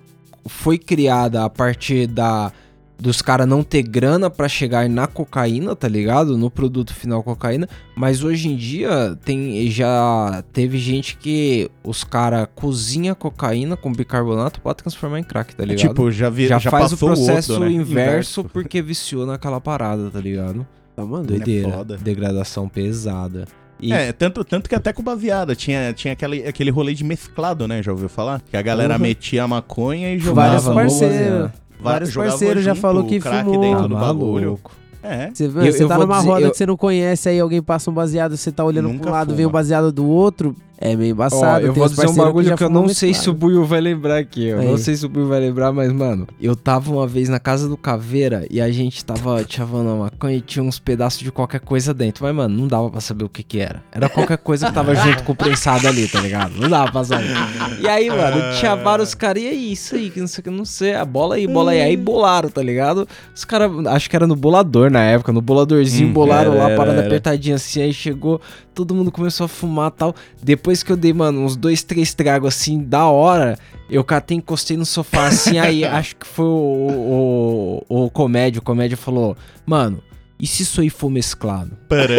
foi criada a partir da dos caras não ter grana pra chegar na cocaína, tá ligado? No produto final cocaína, mas hoje em dia tem já teve gente que os cara cozinha cocaína com bicarbonato pra transformar em crack, tá ligado? Tipo, já, vi, já, já, faz o processo outro, né? inverso porque viciou naquela parada, tá ligado? Tá mandando. Doideira, foda. degradação pesada. E É, tanto, tanto que até com baseada tinha, tinha aquele, aquele rolê de mesclado, né? Já ouviu falar? Que a galera Uhum. metia a maconha e jogava. Vários Fumava vários parceiros já junto falou que crack fumou. dentro do bagulho. maluco. É. Você, Eu- você eu tá numa dizer- roda eu- que você não conhece, aí alguém passa um baseado, você tá olhando Nunca pro lado, fuma. vem um baseado do outro, é meio Ó, embaçado. eu Tem vou dizer um bagulho já que, eu não sei se o. Buiu vai lembrar aqui. Eu não Aí. sei se o Buiu vai lembrar, mas, mano, eu tava uma vez na casa do Caveira e a gente tava chavando a maconha e tinha uns pedaços de qualquer coisa dentro. Mas, mano, não dava pra saber o que que era. Era qualquer coisa que tava junto com o prensado ali, tá ligado? Não dava pra saber. E aí, mano, tinha vários caras, e aí, isso aí, que não sei o que, não sei, a bola aí, bola aí. Aí bolaram, tá ligado? Os caras, acho que era no bolador na época, no boladorzinho, Hum, bolaram era, lá, era, parada era. apertadinha assim, aí chegou, todo mundo começou a fumar e tal. Depois que eu dei, mano, uns dois, três tragos assim, da hora, eu catei, encostei no sofá assim, aí acho que foi o, o, o comédio, o comédio falou, mano, e se isso aí for mesclado?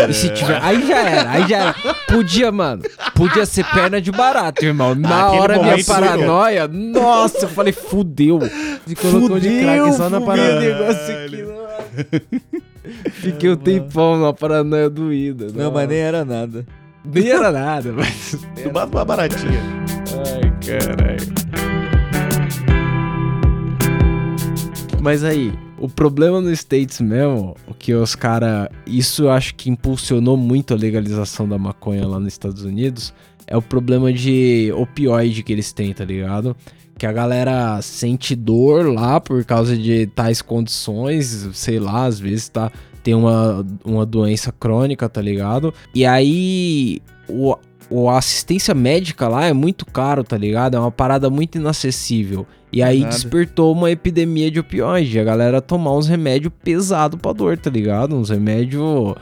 E se tiver. Aí já era, aí já era. Podia, mano. Podia ser perna de barato, irmão. Na Aquele hora minha paranoia. Nossa, eu falei, fudeu. Se colocou de crack só na fudeu o negócio aqui, não. Fiquei um tempão numa paranoia doída. Não, nossa. mas nem era nada. Nem era nada, mas. Tu bate uma baratinha. Ai, caralho. Mas aí, o problema no States mesmo, o que os cara, isso eu acho que impulsionou muito a legalização da maconha lá nos Estados Unidos, é o problema de opioide que eles têm, tá ligado? Que a galera sente dor lá por causa de tais condições, sei lá, às vezes tá tem uma, uma doença crônica, tá ligado? E aí o, o- a assistência médica lá é muito caro, tá ligado? É uma parada muito inacessível. E aí Nada. despertou uma epidemia de opioide. A galera tomar uns remédios pesados pra dor, tá ligado? Uns remédios.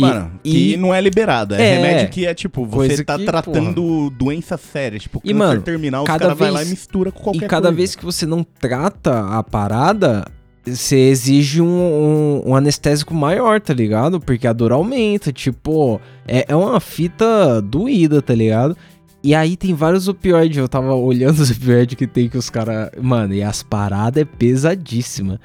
E- Mano, e- que não é liberado. É, É. remédio que é tipo, você Coisa tá que, tratando doença séria, tipo, E, mano, terminal, os cada caras vai vez- lá e mistura com qualquer E cada coisa. vez que você não trata a parada, você exige um, um- um anestésico maior, tá ligado? Porque a dor aumenta, tipo, é, é uma fita doída, tá ligado? E aí tem vários opioides, eu tava olhando os opioides que tem que os caras... Mano, e as paradas é pesadíssima.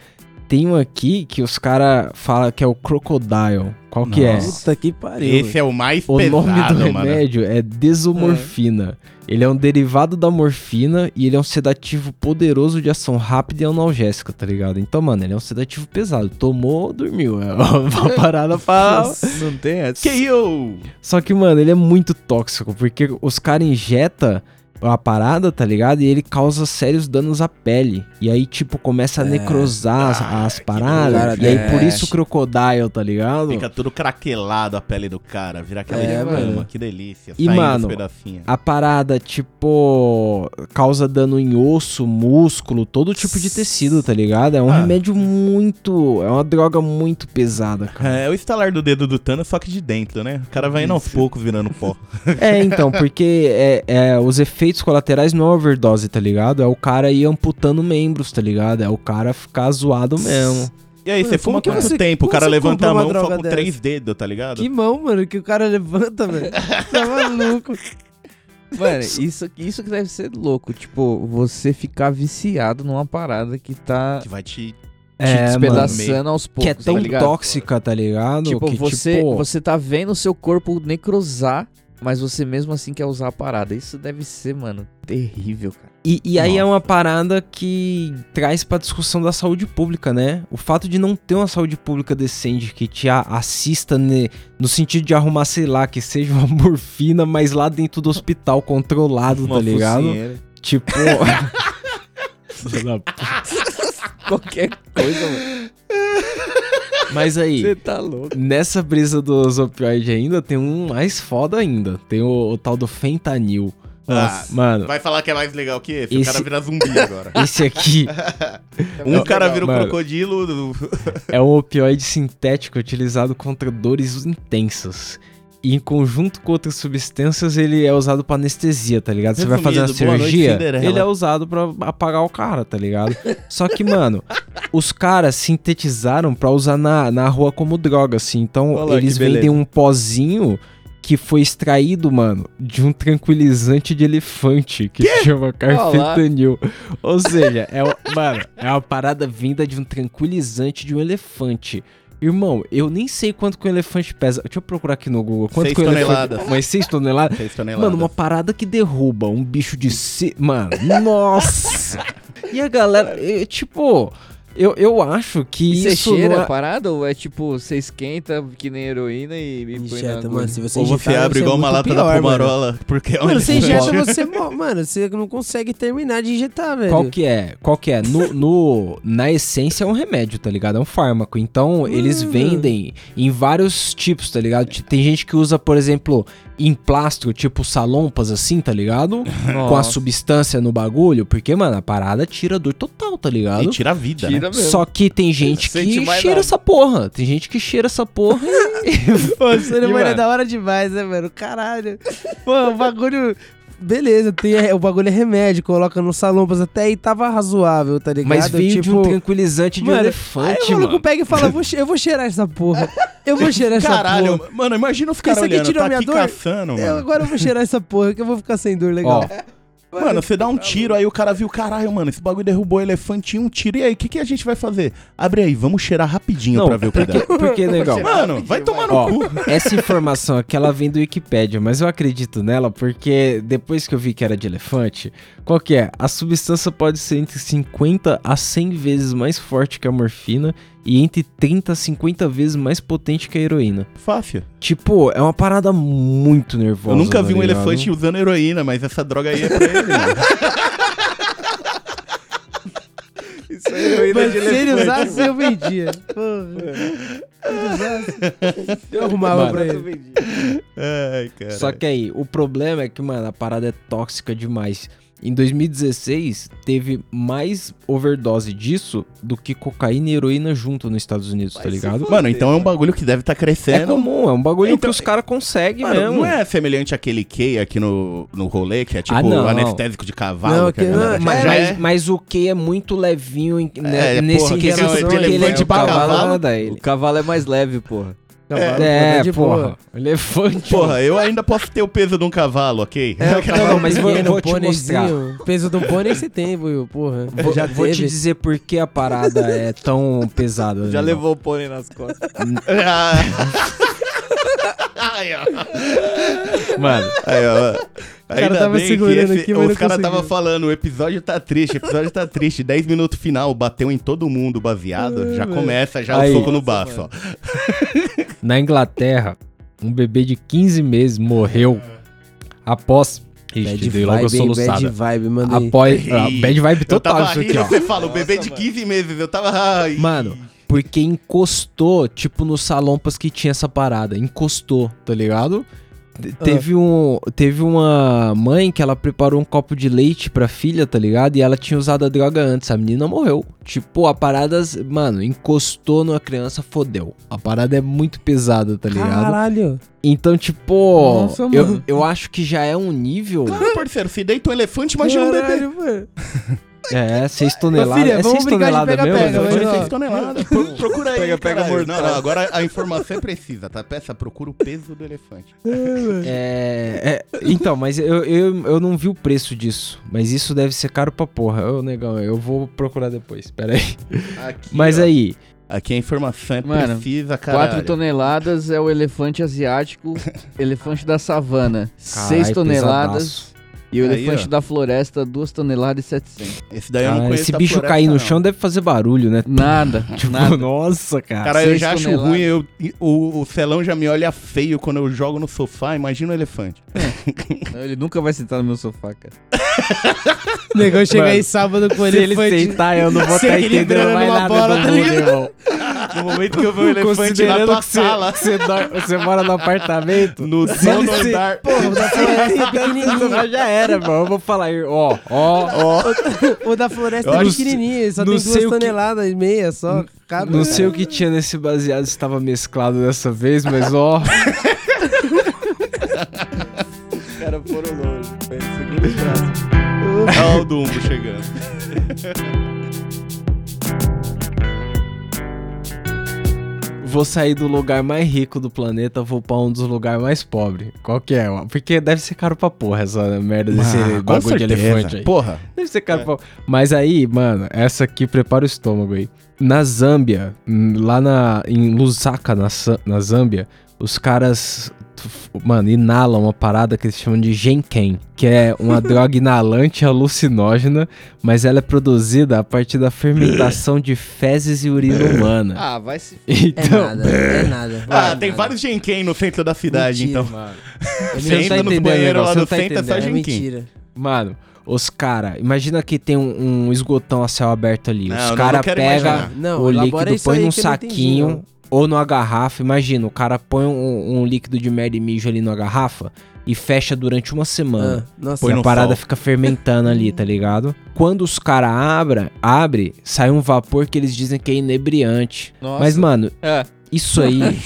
Tem um aqui que os caras falam que é o Crocodile. Qual que é? Nossa. Puta que pariu. Esse é o mais O pesado, nome do mano. remédio é desomorfina. Ele é um derivado da morfina e ele é um sedativo poderoso de ação rápida e analgésica, tá ligado? Então, mano, ele é um sedativo pesado. Tomou, dormiu. É uma parada pra. Não tem essa. Que eu... Só que, mano, ele é muito tóxico, porque os caras injetam a parada, tá ligado? E ele causa sérios danos à pele. E aí, tipo, começa a necrosar as- Ah, as, paradas. cara E aí, por trash. isso o crocodile, tá ligado? Fica tudo craquelado a pele do cara, vira aquela É, mano. que delícia. E, mano. A parada, tipo, causa dano em osso, músculo, todo tipo de tecido, tá ligado? É um Ah. remédio muito. É uma droga muito pesada, cara. É, é o estalar do dedo do Thanos, só que de dentro, né? O cara vai indo aos poucos virando pó. É, então, porque é, é, os efeitos colaterais não é overdose, tá ligado? É o cara ir amputando membros, tá ligado? É o cara ficar zoado mesmo. E aí, Mano, você fuma quanto você- tempo? O cara levanta a mão só com dessa? três dedos, tá ligado? Que mão, mano, que o cara levanta, velho. Tá maluco. Mano, isso, isso que deve ser louco. Tipo, você ficar viciado numa parada que tá Que vai te... te É, mano. despedaçando aos poucos. Que é tão tá ligado? tóxica, tá ligado? Tipo, que, você, tipo, você tá vendo o seu corpo necrosar, mas você mesmo assim quer usar a parada. Isso deve ser, mano, terrível, cara. E, e aí é Nossa. uma parada que traz pra discussão da saúde pública, né? O fato de não ter uma saúde pública decente que te assista ne- no sentido de arrumar, sei lá, que seja uma morfina, mas lá dentro do hospital controlado, tá Uma ligado? focinheira. Tipo. Da p- Qualquer coisa, mano. Mas aí, Você tá louco. nessa brisa dos opioides ainda, tem um mais foda ainda. Tem o, o tal do fentanil. Ah, Mano, Vai falar que é mais legal que esse? O Esse- cara vira zumbi agora. esse aqui Um cara vira um Mano. crocodilo... É um opioide sintético utilizado contra dores intensas. E em conjunto com outras substâncias, ele é usado pra anestesia, tá ligado? Você vai fazer uma boa noite, cirurgia, Cinderela. ele é usado pra apagar o cara, tá ligado? Só que, mano, os caras sintetizaram pra usar na, na rua como droga, assim. Então, Olha lá, eles que beleza. vendem um pozinho que foi extraído, mano, de um tranquilizante de elefante que chama carfentanil. Ou seja, é, o- mano, é uma parada vinda de um tranquilizante de um elefante. Irmão, eu nem sei quanto que um elefante pesa. Deixa eu procurar aqui no Google. Quanto Seis que um elefante... toneladas. Mas 6 toneladas? Seis toneladas. Mano, uma parada que derruba um bicho de se... Mano, nossa! e a galera, é, tipo, eu, eu acho que E você isso cheira não a é... parada ou é tipo, você esquenta que nem heroína e, e põe na Injeta, agulha? mano, se você Ou você abre igual uma muito lata pior, da mano. pomarola, porque é um Mano, você injeta, você morre. Mano, você não consegue terminar de injetar, velho. Qual que é? Qual que é? No, no- na essência é um remédio, tá ligado? É um fármaco. Então, eles vendem em vários tipos, tá ligado? Tem gente que usa, por exemplo, em plástico, tipo salompas assim, tá ligado? Com a Nossa. substância no bagulho, porque, mano, a parada tira dor total, tá E ligado? tira a vida, Tira né? mesmo. Só que tem gente que cheira nada. essa porra. Tem gente que cheira essa porra e... Pô, ser humano é da hora demais, né, mano? Caralho. Pô, o bagulho. Beleza, tem, o bagulho é remédio, coloca no salompas até aí tava razoável, tá ligado? Mas veio de um tranquilizante de um Mano, Aí elefante, o maluco mano. pega e fala, "Vou che- eu vou cheirar essa porra. Eu vou cheirar essa Caralho, porra. mano, imagina os caras isso aqui olhando, tirou tá minha aqui dor? caçando, Eu, mano. agora eu vou cheirar essa porra que eu vou ficar sem dor legal. Ó, Mano, você dá um tiro, aí o cara viu, caralho, mano, esse bagulho derrubou o elefante em um tiro. E aí, o que, que a gente vai fazer? Abre aí, vamos cheirar rapidinho não, pra ver o que porque, dá. porque, legal. Mano, vai tomar no Ó, cu. essa informação aqui ela vem do Wikipedia, mas eu acredito nela porque depois que eu vi que era de elefante, qual que é? A substância pode ser entre 50 a 100 vezes mais forte que a morfina e entre 30 a 50 vezes mais potente que a heroína. Fácil. Tipo, é uma parada muito nervosa. Eu nunca vi tá um ligado? elefante usando heroína, mas essa droga aí é pra ele, mano. Isso aí é heroína Mas de se ele usasse, eu vendia. Porra. Se ele usasse, eu arrumava Mano, pra ele. Ai, cara. Só que aí, o problema é que, mano, a parada é tóxica demais. Em 2016, teve mais overdose disso do que cocaína e heroína junto nos Estados Unidos, tá ligado? Mano, então é um bagulho que deve estar É crescendo. comum, é um bagulho Então, que os caras conseguem Mano, mesmo. não é semelhante àquele K aqui no, no rolê, que é tipo Ah, não. anestésico de cavalo. Não, que que- não, Mas, já mas, é. mas o que é muito levinho né, É, nesse porra, que é porque ele é de pra cavalo, cavalo. nada O cavalo é mais leve, porra. É, de porra. boa. Elefante. Porra, eu ainda posso ter o peso de um cavalo, ok? É, o cavalo mas vou- pequeno, vou te pôneizinho. Peso do pônei você tem, Will, porra. Vou, já vou te dizer por que a parada é tão pesada. Já né? levou o pônei nas costas. Mano, Aí, ó. Ainda tava bem segurando que esse- aqui, mas Os caras tava falando, o episódio tá triste, o episódio tá triste. 10 minutos final, bateu em todo mundo baseado. já começa já Aí. o soco no baço, ó. na Inglaterra, um bebê de 15 meses morreu após. Ixi, Bad dei logo a vibe, hein, bad soluçada. vibe, aí. Após. ah, bad vibe total tava isso aqui, ó. você fala, o bebê de 15 meses, eu tava... Ai. Mano, porque encostou, tipo, nos salompas que tinha essa parada. Encostou, tá ligado? Te- Teve, um, teve uma mãe que ela preparou um copo de leite pra filha, tá ligado? E ela tinha usado a droga antes. A menina morreu. Tipo, a parada, mano, encostou numa criança, fodeu. A parada é muito pesada, tá ligado? Caralho. Então, tipo, Nossa, eu, mano. eu acho que já é um nível. Claro, parceiro, se deita um elefante, imagina um bebê. Caralho, mano. É, 6 toneladas. filha, é vamos 6 brincar de toneladas mesmo? elefante? mas, ó. Seis toneladas. Pro- Procura aí, Pega, pega, mortal. Não, não, agora a informação é precisa, tá? Peça, procura o peso do elefante. É, é, então, mas eu, eu, eu não vi o preço disso. Mas isso deve ser caro pra porra. Ô, negão, eu vou procurar depois. Pera aí. Aqui, Mas ó. aí, Aqui a informação é Mano, precisa, cara. 4 toneladas é o elefante asiático, elefante da savana. 6 Caralho, toneladas. E o Aí, elefante ó. da floresta, 2 toneladas e 700. Esse daí eu não Cara, conheço esse bicho floresta, cair no não. chão deve fazer barulho, né? Nada, Tipo, nada. nossa, cara. Cara, eu já acho toneladas. ruim, eu, o, o Celão já me olha feio quando eu jogo no sofá, imagina o elefante. Ele nunca vai sentar no meu sofá, cara. O negão chega Mano, aí sábado com o Se ele elefante. sentar, eu não vou estar entendendo equilibrando mais nada bola, do tá mundo, irmão. No momento que eu ver o elefante na tua sala, você, você mora no apartamento, no nono ele andar. Porra, o da floresta é pequenininho. já era, mano. Eu vou falar aí, ó, ó, ó. O da floresta Eu é pequenininho, ele só tem duas o que- toneladas e meia só. Cada... Não sei o que tinha nesse baseado, se estava mesclado dessa vez, mas ó. Os caras foram longe. Olha o Dumbo chegando. Vou sair do lugar mais rico do planeta, vou pra um dos lugares mais pobres. Qual que é? Porque deve ser caro pra porra essa merda desse Ah, bagulho de elefante aí. Porra. Deve ser caro pra Mas aí, mano, essa aqui prepara o estômago aí. Na Zâmbia, hum, lá na, em Lusaka, na, na Zâmbia, os caras, mano, inalam uma parada que eles chamam de Genken, que é uma droga inalante alucinógena, mas ela é produzida a partir da fermentação de fezes e urina humana. Ah, vai se... É Então, nada, é nada. Ah, É tem nada. vários Genken no centro da cidade, Mentira. então. mano, É Você não entra tá nos entendendo, banheiros negócio, lá não tá centro, é só entendendo. É Genken. mentira. mano, os cara, imagina que tem um, um esgotão a céu aberto ali. Não, os não, não cara quero pega imaginar. Não, o líquido, põe num não saquinho não. Ou numa garrafa. Imagina, o cara põe um, um líquido de merda e mijo ali numa garrafa e fecha durante uma semana. Ah, nossa, Põe e a parada sol. fica fermentando ali, tá ligado? Quando os caras abrem, abre, sai um vapor que eles dizem que é inebriante. Nossa. Mas, mano, É. isso aí.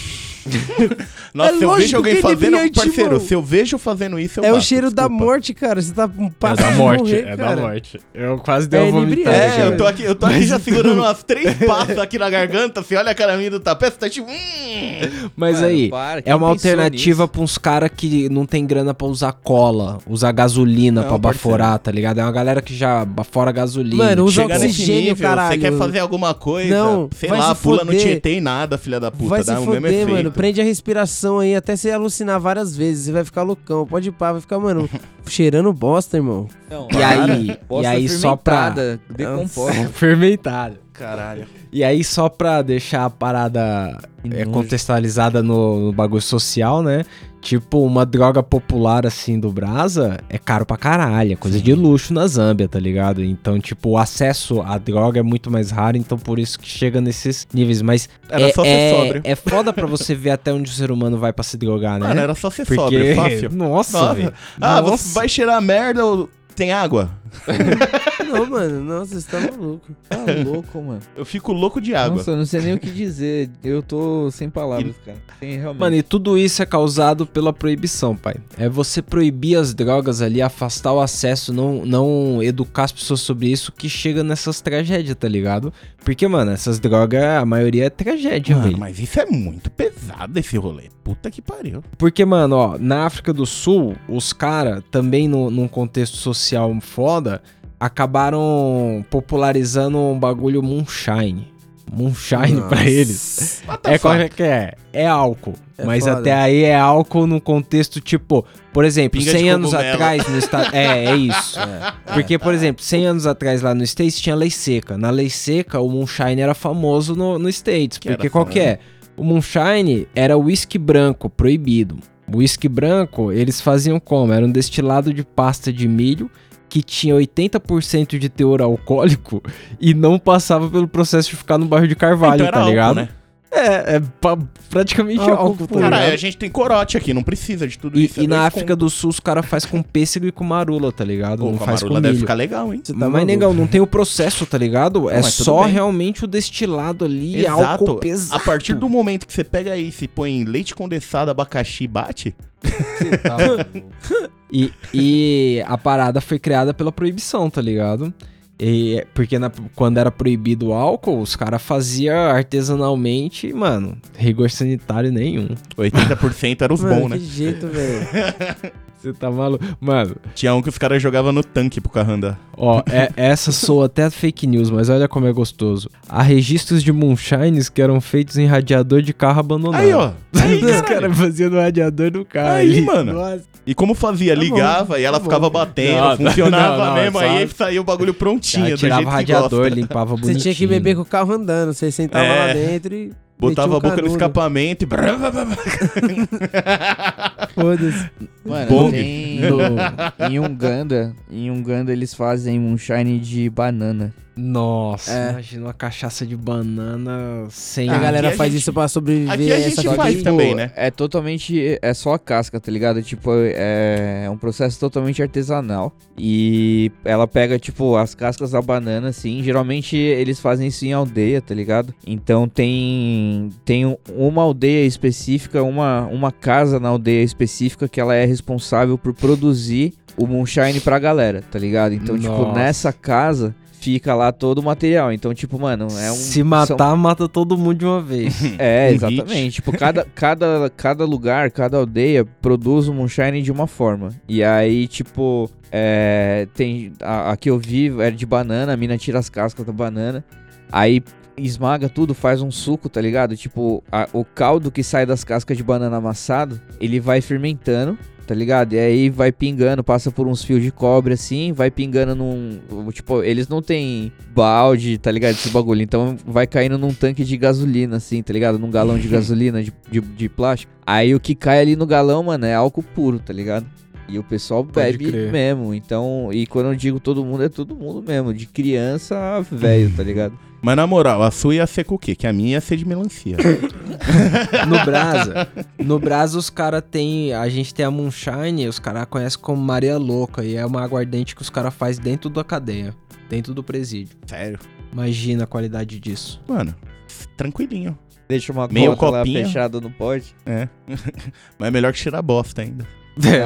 Nossa, É se eu lógico vejo alguém é fazendo. deviante, Parceiro, mano. se eu vejo fazendo isso, eu é o bato, cheiro da desculpa. morte, cara. Você tá um É da morte, morrer, é da cara. morte. Eu quase dei É uma vomitada. inebriante, É, eu tô aqui, eu tô aqui já segurando umas três passos aqui na garganta. Você olha a cara minha do tapete, você tá tipo. Hum. Mas Mano, aí, para, é uma alternativa nisso? pra uns caras que não tem grana pra usar cola, usar gasolina Não, pra baforar, tá ligado? É uma galera que já bafora gasolina. Mano, usa oxigênio, nível, caralho. Você quer fazer alguma coisa? Não, sei lá, pula no. Tietê e nada, filha da puta. vai se dá o foder, mano. Prende a respiração aí até você alucinar várias vezes. Você vai ficar loucão. Pode ir pá, vai ficar, mano, cheirando bosta, irmão. Não, E aí, e aí só pra... Decomposta. Fermentado. Caralho. E aí, só pra deixar a parada é, contextualizada no, no bagulho social, né? Tipo, uma droga popular assim do Brasa é caro pra caralho, é coisa de luxo na Zâmbia, tá ligado? Então, tipo, o acesso à droga é muito mais raro, então por isso que chega nesses níveis. Mas Era é, só ser é, sóbrio. é foda pra você ver até onde o ser humano vai pra se drogar, né? Mano, era só ser Porque, sóbrio, fácil. nossa, Nossa. velho. Ah, Nossa. você vai cheirar merda ou tem água? Não, mano, nossa, você tá maluco. Tá louco, mano. Eu fico louco de água. Nossa, eu não sei nem o que dizer. Eu tô sem palavras, cara. Sem realmente. Mano, e tudo isso é causado pela proibição, pai. É você proibir as drogas ali, afastar o acesso, não, não educar as pessoas sobre isso, que chega nessas tragédias, tá ligado? Porque, mano, essas drogas, a maioria é tragédia, Mano, velho. mas isso é muito pesado esse rolê. Puta que pariu. Porque, mano, ó, na África do Sul, os caras, também no, num contexto social foda, acabaram popularizando um bagulho moonshine. Moonshine pra eles. What the É fuck? é que é? É álcool. É mas foda. até aí é álcool num contexto tipo, por exemplo, Pinga 100 de anos atrás no estado. É, é isso. Porque, por exemplo, 100 anos atrás lá no States tinha lei seca. Na lei seca, o Moonshine era famoso no, no States. Que porque qual que é? O Moonshine era whisky branco, proibido. O whisky branco, eles faziam como? Era um destilado de pasta de milho que tinha 80% de teor alcoólico e não passava pelo processo de ficar no barril de carvalho, Então era tá álcool, ligado? né? É, é pa- praticamente Álcool álcool, tá ligado? Caralho, a gente tem corote aqui, não precisa de tudo E, isso. é e na dois África do Sul os caras fazem com pêssego e com marula, tá ligado? Pô, não com a faz com marula deve milho. ficar legal, hein? Você tá Mas, maluco. negão, não tem o processo, tá ligado? é mas tudo só bem. realmente o destilado ali, álcool pesado. A partir do momento que você pega isso e põe leite condensado, abacaxi e bate, E, e a parada foi criada pela proibição, tá ligado? E, porque na- quando era proibido o álcool, os caras faziam artesanalmente, mano, rigor sanitário nenhum. 80% eram os Mano, bons, né? que jeito, velho. Você tá maluco? Mano, Tinha um que os caras jogavam no tanque pro carro andar. ó, é- essa soa até fake news, mas olha como é gostoso. Há registros de moonshines que eram feitos em radiador de carro abandonado. Aí, ó. Aí, Os caras faziam no radiador do carro. Aí, ali. mano. Nossa. E como fazia? Tá bom, Ligava e ela tá ficava bom. batendo, Não, funcionava não, não, mesmo, aí saía o bagulho prontinho, do jeito o que radiador, gosta. limpava Você bonitinho. tinha que beber com o carro andando. Você sentava É. lá dentro e. Botava a um boca no escapamento e... Foda-se. Mano, tem em Uganda, em Uganda eles fazem um shine de banana. Nossa, É. imagina uma cachaça de banana sem. a aqui galera a faz gente- isso pra sobreviver aqui a a gente essa faz aí. também, né? É totalmente. É só a casca, tá ligado? Tipo, é um processo totalmente artesanal. E ela pega, tipo, as cascas da banana, assim. Geralmente eles fazem isso em aldeia, tá ligado? Então tem. Tem um- uma aldeia específica, uma, uma casa na aldeia específica que ela é responsável por produzir o moonshine pra galera, tá ligado? Então, tipo, Nossa. nessa casa. Fica lá todo o material. Então, tipo, mano, é um. Se matar, são- mata todo mundo de uma vez. é, Um exatamente. Tipo, cada, cada, cada lugar, cada aldeia produz um moonshine de uma forma. E aí, tipo, é, tem. A, a que eu vi é de banana, a mina tira as cascas da banana. Aí esmaga tudo, faz um suco, tá ligado? Tipo, a- o caldo que sai das cascas de banana amassado, ele vai fermentando. Tá ligado? E aí vai pingando, passa por uns fios de cobre assim, vai pingando num. Tipo, eles não tem balde, tá ligado? Esse bagulho. Então vai caindo num tanque de gasolina, assim, tá ligado? Num galão de gasolina de, de, de plástico. Aí o que cai ali no galão, mano, é álcool puro, tá ligado? E o pessoal bebe crer. mesmo. Então, e quando eu digo todo mundo, é todo mundo mesmo. De criança a velho, tá ligado? Mas na moral, a sua ia ser com o quê? Que a minha ia ser de melancia. No Brasa, no Brasa os caras tem, a gente tem a Moonshine, os caras conhecem como Maria Louca e é uma aguardente que os caras faz dentro da cadeia, dentro do presídio. Sério. Imagina a qualidade disso. Mano, tranquilinho. Deixa uma Meio lá copinho. fechada no pote. É. Mas é melhor que tirar bosta ainda.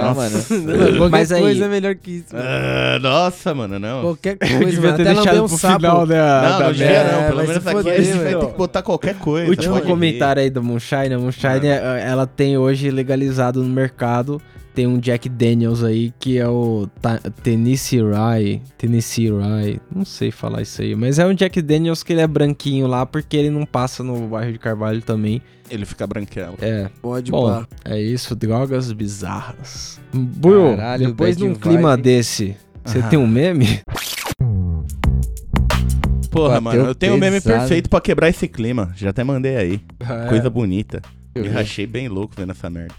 Ah, mano. Qualquer Mas aí- coisa é melhor que isso. mano. Ah, nossa, mano, não. Qualquer coisa, devia mano. ter Até deixado um pro sapo. final, né? a- Não, da não devia não. É, Pelo menos aqui foder, a gente vai ter que botar qualquer coisa. Último comentário aí do Moonshine. A Moonshine, é- ela tem hoje legalizado no mercado. Tem um Jack Daniels aí que é o Ta- Tennessee Rye. Tennessee Rye. Não sei falar isso aí. Mas é um Jack Daniels que ele é branquinho lá porque ele não passa no bairro de Carvalho também. Ele fica branquelo. É. Pode Bom, é isso. Drogas bizarras. Caralho, depois de um clima vibe. desse, você Ah. tem um meme? Porra, Bateu mano, eu tenho o meme perfeito pra quebrar esse clima. Já até mandei aí. É. Coisa bonita. Eu rachei bem louco vendo essa merda.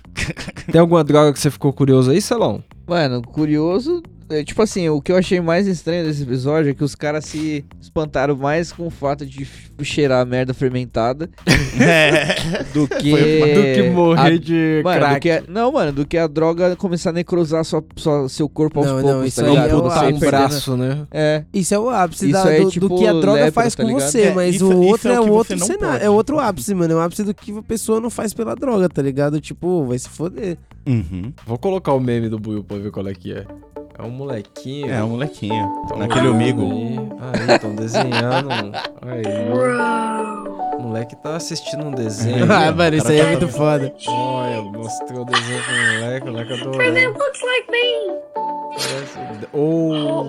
Tem alguma droga que você ficou curioso aí, Celão? Mano, curioso, tipo assim, o que eu achei mais estranho desse episódio é que os caras se espantaram mais com o fato de cheirar a merda fermentada É. do que. Do que morrer a- de Mano, crack. que a- não, mano, do que a droga começar a necrosar sua, sua- seu corpo aos Não, não, poucos, isso tá aí ligado? é ir um ápice, perdendo- braço, né? É. Isso é o ápice Isso da- é do, tipo do que a droga lepra, faz tá com ligado? você, É, mas isso- o isso outro é é, o outro não cenário. pode. É outro ápice, mano. É o ápice do que a pessoa não faz pela droga, tá ligado? Tipo, vai se foder. Uhum. Vou colocar o meme do Buiu pra ver qual é que é. É um molequinho. É, um molequinho. Tão Naquele amigo. Aí, aí estão desenhando. Aí. O moleque tá assistindo um desenho. ah, mano, isso aí é muito foda. Olha, mostrou o desenho pro moleque, o moleque adorou. looks like me. Parece- Oh!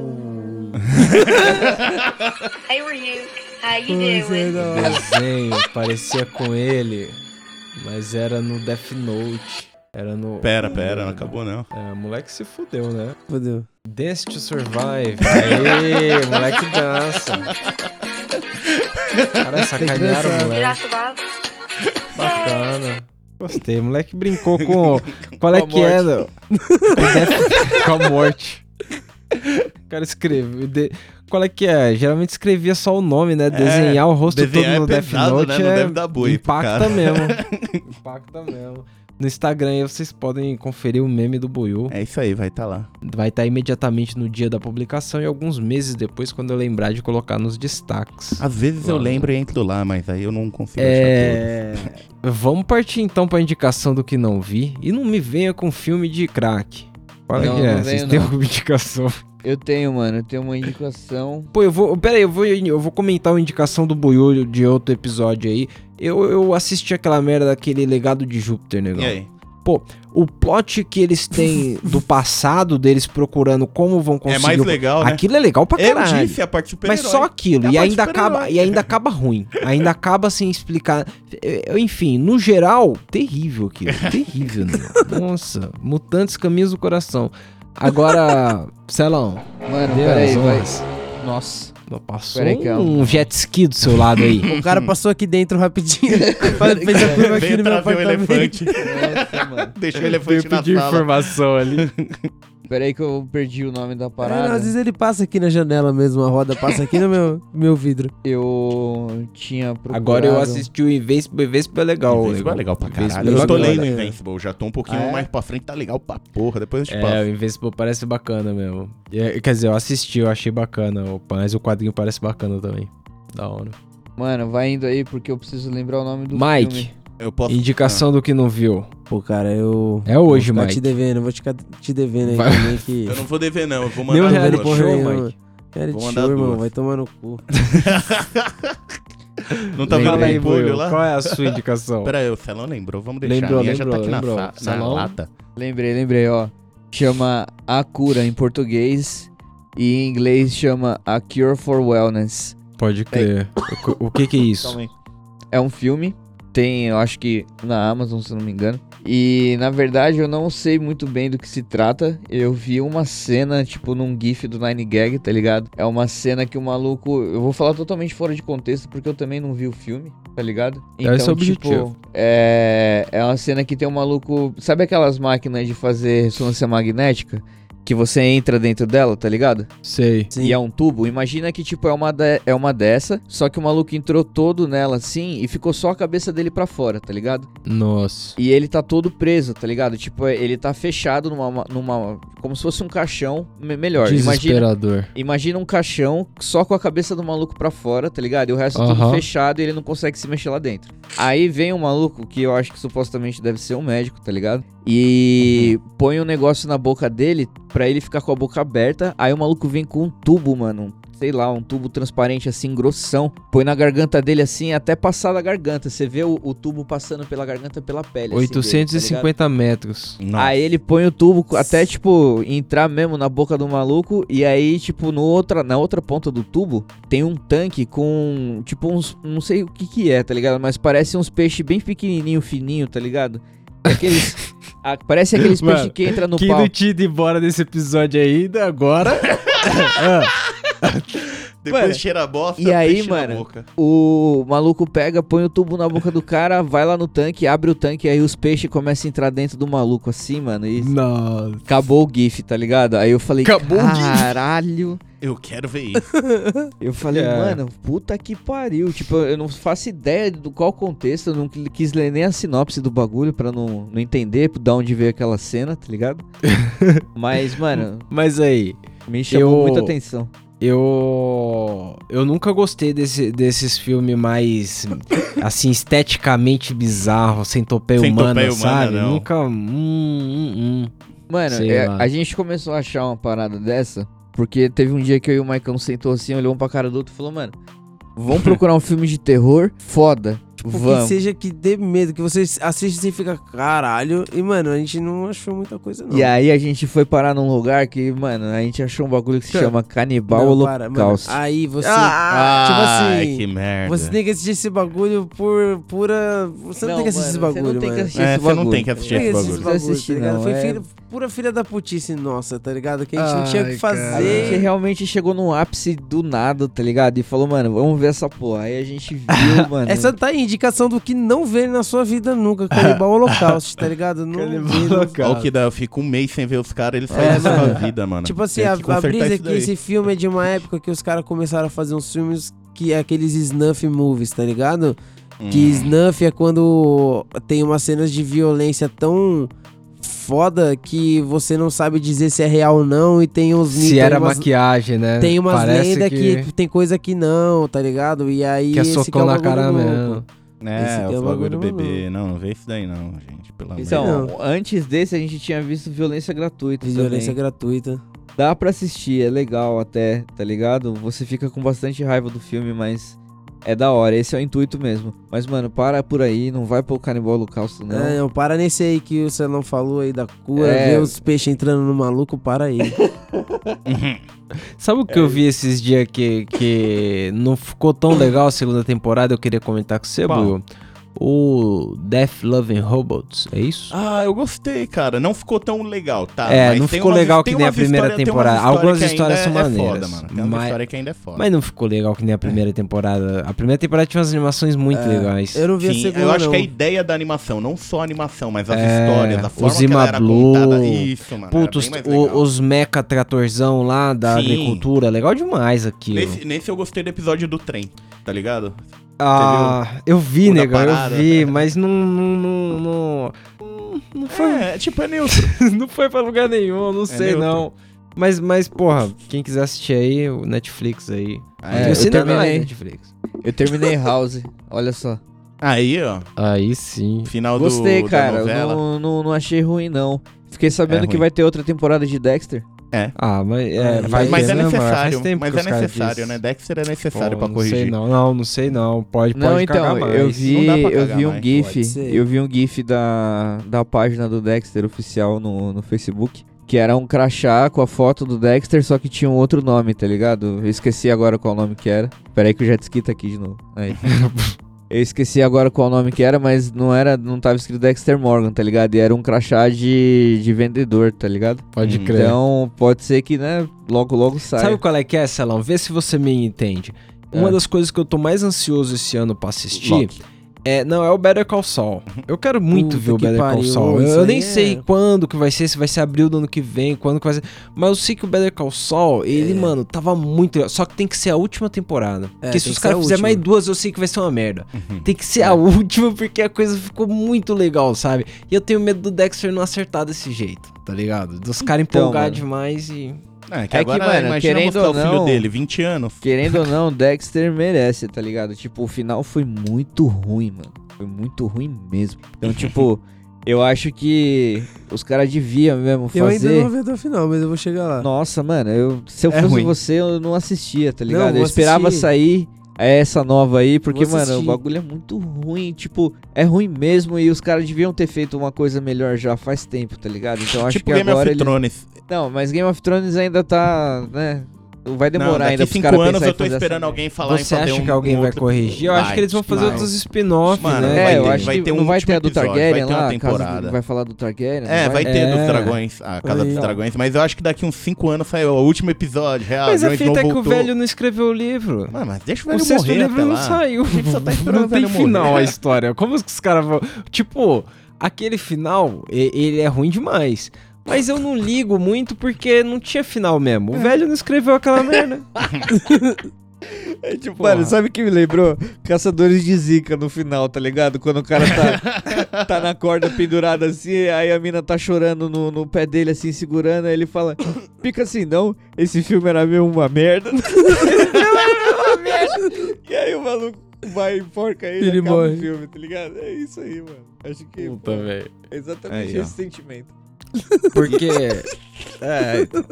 Hey, Ryuk. How you é, doing? hora. desenho parecia com ele, mas era no Death Note. Era no. Pera, pera, não acabou não. É, o moleque se fudeu, né? Fodeu. Dance to Survive. Aê, moleque dança. Cara, sacanearam o moleque. Bacana. Gostei, o moleque brincou com. Qual é Com a que é? com a morte. O cara escreveu. de- Qual é que é? Geralmente escrevia só o nome, né? Desenhar o rosto todo desenhar é no Death pesado, Note né? Não é deve dar boi impacta cara. mesmo. impacta mesmo. No Instagram aí vocês podem conferir o meme do Buiu. É isso aí, vai estar lá. Vai estar imediatamente no dia da publicação e alguns meses depois, quando eu lembrar de colocar nos destaques. Às vezes eu lembro e entro lá, mas aí eu não consigo achar É. Vamos partir então pra indicação do que não vi. E não me venha com filme de crack. Fala Não, que é. Vocês têm alguma indicação? Eu tenho, mano, eu tenho uma indicação. Pô, eu vou. Pera aí, eu vou, eu vou comentar uma indicação do Boiolho de outro episódio aí. Eu, eu assisti aquela merda daquele legado de Júpiter, negão. E aí? O plot que eles têm do passado deles procurando como vão É conseguir. mais o- legal, né? Aquilo é legal pra Eu caralho. disse a parte super Mas só aquilo, É e ainda, acaba, e ainda acaba ruim. Ainda acaba sem explicar. É, Enfim, no geral, terrível aquilo. Terrível, né? Nossa, mutantes caminhos do coração. Agora, Celão, Mano, peraí, vai. Nossa. Passou Peraí que é um- um jet ski do seu lado aí. O cara passou aqui dentro rapidinho. Fez a curva aqui Veio no meu trazer o apartamento. elefante. Nossa, mano. Deixou o elefante na pedir sala. informação ali. Peraí que eu perdi o nome da É, parada. não, às vezes ele passa aqui na janela mesmo, a roda passa aqui no meu, meu vidro. Eu tinha procurado... Agora eu assisti o Invincible, Invincible é legal. Invincible é legal pra caralho. é Eu tô bacana. lendo Invincible, já tô um pouquinho Ah, é? mais pra frente, tá legal pra porra. Depois eu te É, passo. o Invincible parece bacana mesmo. É, Quer dizer, eu assisti, eu achei bacana, mas o quadrinho parece bacana também. Da hora. Mano, vai indo aí porque eu preciso lembrar o nome do Mike, filme. Eu posso... indicação do que não viu. Pô, cara, eu. É hoje, vou ficar Mike. te devendo, vou ficar te devendo aí também que. Eu não vou dever, não. Eu vou Nem um mandar reality porra show. Mike. Reality Vou show, mandar irmão, vai tomar no cu. Não tá vendo aí, o polho Buiu, lá? qual é a sua indicação? Pera aí, o Celão lembrou. Vamos deixar. Lembrou, a minha já tá lembrou, aqui lembrou. na, na lata. Lembrei, lembrei, ó. Chama A Cura em português e em inglês chama A Cure for Wellness. Pode crer. O, o que que é isso? É um filme, tem, eu acho que na Amazon, se eu não me engano. E na verdade eu não sei muito bem do que se trata. Eu vi uma cena, tipo, num GIF do Nine Gag, tá ligado? É uma cena que o maluco. Eu vou falar totalmente fora de contexto, porque eu também não vi o filme, tá ligado? É esse o objetivo. é, é uma cena que tem um maluco. Sabe aquelas máquinas de fazer ressonância magnética? Que você entra dentro dela, tá ligado? Sei. Sim. E é um tubo. Imagina que, tipo, é uma, de- é uma dessa, só que o maluco entrou todo nela assim e ficou só a cabeça dele pra fora, tá ligado? Nossa. E ele tá todo preso, tá ligado? Tipo, é- ele tá fechado numa. numa como se fosse um caixão. me- melhor, imagina. Desesperador. Imagina um caixão só com a cabeça do maluco pra fora, tá ligado? E o resto tudo fechado e ele não consegue se mexer lá dentro. Aí vem um maluco que eu acho que supostamente deve ser um médico, tá ligado? E põe um negócio na boca dele pra ele ficar com a boca aberta. Aí o maluco vem com um tubo, mano. Sei lá, um tubo transparente assim, grossão. Põe na garganta dele assim, até passar da garganta. Você vê o, o tubo passando pela garganta pela pele. assim, dele, tá? 850 metros. Nossa. Aí ele põe o tubo até, tipo, entrar mesmo na boca do maluco. E aí, tipo, no outra, na outra ponta do tubo, tem um tanque com, tipo, uns. Não sei o que que é, tá ligado? Mas parece uns peixes bem pequenininho, fininho, tá ligado? Aqueles. a- parece aqueles Mano, peixes que entra no que pau. não tinha ido embora desse episódio ainda, agora. Ah. Depois Mano, cheira a bosta, e aí, mano? boca. O maluco pega, põe o tubo na boca do cara, vai lá no tanque, abre o tanque, aí os peixes começam a entrar dentro do maluco, assim, mano. E Nossa. acabou o GIF, tá ligado? Aí eu falei, Acabou caralho. Eu quero ver isso. Eu falei, É. mano, puta que pariu. Tipo, eu não faço ideia do qual contexto, eu não qu- quis ler nem a sinopse do bagulho pra não, não entender de onde veio aquela cena, tá ligado? Mas, mano, Mas aí, me chamou Eu- muita atenção. Eu. Eu nunca gostei desse, desses filmes mais. assim, esteticamente bizarros, sem topeia Sem humana, sabe? não. Nunca. Hum, hum, hum. Mano, é, a gente começou a achar uma parada dessa, porque teve um dia que eu e o Maicon sentou assim, olhou um pra cara do outro e falou, mano, vamos procurar um filme de terror foda. Tipo, que vamos. seja que dê medo, que você assiste e fica, caralho. E, mano, a gente não achou muita coisa, não. E aí a gente foi parar num lugar que, mano, a gente achou um bagulho que se chama Canibal Não, para, mano. Holocausto. Aí você. Ah, tipo assim, que merda. Você tem que assistir esse bagulho por pura. Você não, tem que assistir esse mano, bagulho, você não tem que mano. assistir É, esse você não bagulho. tem que assistir Não tem esse que assistir bagulho. esse bagulho, Assistir, tá ligado? não, Foi é- filha- pura filha da putice nossa, tá ligado? Que a gente não tinha o que Ai, fazer. A gente realmente chegou no ápice do nada, tá ligado? E falou, mano, vamos ver essa porra. Aí a gente viu, mano. Essa tá aí, indicação do que não ver na sua vida nunca. Canibal Holocausto, tá ligado? Não Canibal Holocausto. Olha o que dá, eu fico um mês sem ver os caras, eles É, saem da sua vida, mano. Tipo assim, a, que a brisa é que esse filme é de uma época que os caras começaram a fazer uns filmes que é aqueles snuff movies, tá ligado? Que Hum. snuff é quando tem umas cenas de violência tão foda que você não sabe dizer se é real ou não e tem uns Se tem era umas, maquiagem, né? tem umas lendas que... tem coisa que não, tá ligado? E aí que é socão o na cara louco. mesmo. Esse É, o bagulho do bebê. Não, não vê isso daí não, gente. Pelo amor de Deus. Então, Não. antes desse a gente tinha visto violência gratuita Violência também. gratuita. Dá pra assistir, é legal até, tá ligado? Você fica com bastante raiva do filme, mas é da hora, esse é o intuito mesmo. Mas, mano, para por aí, não vai pro Canibal Holocausto, não. É, não, para nesse aí que o Celão falou aí da cura, É. ver os peixes entrando no maluco, para aí. Sabe o que eu vi esses dias que, que não ficou tão legal a segunda temporada? Eu queria comentar com você? Buiu. O Death Loving Robots, é isso? Ah, eu gostei, cara. Não ficou tão legal, tá? É, Mas não ficou umas- legal que nem a primeira história- temporada. história Algumas histórias são é foda, maneiras, mano. Tem uma mas- história que ainda é foda. Mas não ficou legal que nem a primeira temporada. A primeira temporada tinha umas animações muito É, legais. Eu não vi a Sim, segunda, eu acho não. que a ideia da animação, não só a animação, mas as É, histórias, a forma o que ela era contada. Blue. Isso, mano. Puta, os, os mecha tratorzão lá da Sim. agricultura, legal demais aquilo. Nesse, nesse eu gostei do episódio do trem, tá ligado? Ah, eu vi, O da negão, eu vi, mas não. Não, não, não, não foi, É, tipo, é neutro. não foi pra lugar nenhum, não sei neutro. não. Mas, mas, porra, quem quiser assistir aí, o Netflix aí. É, No eu terminei. Netflix. Eu terminei House, olha só. Aí, ó, Aí sim. final Gostei, do, cara, novela. não, não, não achei ruim, não. Fiquei sabendo É que vai ter outra temporada de Dexter. Ah, mas é, É, vai mas ter, é né, necessário, mas que é necessário, né? Dexter é necessário Pô, pra Não corrigir. sei não, não, não sei não. Pode, Não, pode então, cagar mais. eu Não vi, dá pra eu vi um mais, GIF, eu vi um GIF da, da página do Dexter oficial no, no Facebook, que era um crachá com a foto do Dexter, só que tinha um outro nome, tá ligado? Eu esqueci agora qual nome que era. Pera aí que o jet ski tá aqui de novo. Aí. Eu esqueci agora qual nome que era, mas não era, não tava escrito Dexter Morgan, tá ligado? E era um crachá de, de vendedor, tá ligado? Pode Hum. crer. Então, pode ser que, né, logo logo saia. Sabe qual é que é, Celão? Vê se você me entende. Uma É. das coisas que eu tô mais ansioso esse ano pra assistir Loki. É, não, é o Better Call Saul. Eu quero muito Puta ver o Better Call pariu, Saul. Eu, nem é- sei quando que vai ser, se vai ser abril do ano que vem, quando que vai ser. Mas eu sei que o Better Call Saul, ele, É. mano, tava muito legal. Só que tem que ser a última temporada. porque tem se os caras fizerem mais duas, eu sei que vai ser uma merda. Uhum. Tem que ser a última, porque a coisa ficou muito legal, sabe? E eu tenho medo do Dexter não acertar desse jeito, tá ligado? Dos caras Então, empolgar mano. demais e. É, que É que, agora, mano, imagina querendo ou o filho não- dele, 20 anos. Querendo ou não, Dexter merece, tá ligado? Tipo, o final foi muito ruim, mano. Foi muito ruim mesmo. Então, tipo, eu acho que os caras deviam mesmo Eu ainda fazer. não vi até o final, mas eu vou chegar lá. Nossa, mano, eu, se eu É fosse ruim. você, eu não assistia, tá Não, ligado? vou eu esperava assistir. Sair essa nova aí, porque, mano, o bagulho é muito ruim. Tipo, é ruim mesmo e os caras deviam ter feito uma coisa melhor já faz tempo, tá ligado? Então, acho tipo que Game agora of eles... Thrones. Não, mas Game of Thrones ainda tá, né? Vai Não, demorar daqui ainda pros cinco anos eu tô esperando merda. alguém falar em Você fazer acha um, que alguém um vai outro- corrigir? Eu acho Vai, que eles vão fazer vai. outros spin-off, Mano, né? É, eu acho vai que ter um não vai ter a do Targaryen vai ter uma lá, temporada. vai falar do Targaryen? É, não vai ter É. dos dragões, a Casa dos Dragões, mas eu acho que daqui uns 5 anos sai o último episódio, real. Mas a fita é que o velho não escreveu o livro. Mano, mas deixa o O velho sexto morrer livro até não lá. saiu. A gente só tá esperando não o tem final a história. Como que os caras vão. Tipo, aquele final, ele é ruim demais. Mas eu não ligo muito porque não tinha final mesmo. O velho não escreveu aquela merda. É tipo, Porra. mano, sabe o que me lembrou? Caçadores de zica no final, tá ligado? Quando o cara tá, tá na corda pendurada assim, aí a mina tá chorando no, no pé dele assim, segurando, aí ele fala, fica assim não, esse filme era mesmo uma merda. e aí o maluco vai e enforca ele, Ele e acaba morre. o filme, tá ligado? É isso aí, mano. Acho que Puta, pô, velho. é exatamente Aí, ó. esse sentimento. Porque. É, então.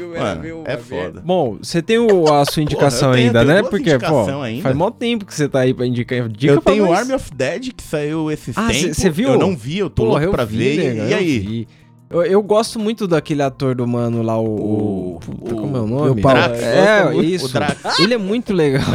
O Mano, é foda. Bom, você tem o- a sua indicação tenho- ainda, tenho né? Porque, pô, ainda. faz mó tempo que você tá aí pra indicar. Dica eu pra tenho nós. Army of Dead que saiu esses Ah, tempos. cê viu? Eu não vi, eu tô Porra, louco eu pra vi, ver. nega, e aí? vi. Eu, eu gosto muito daquele ator do mano lá, o. O- puta, o- como é o Meu nome? pau. Drax. É, muito. isso. O Drax. Ele é muito legal.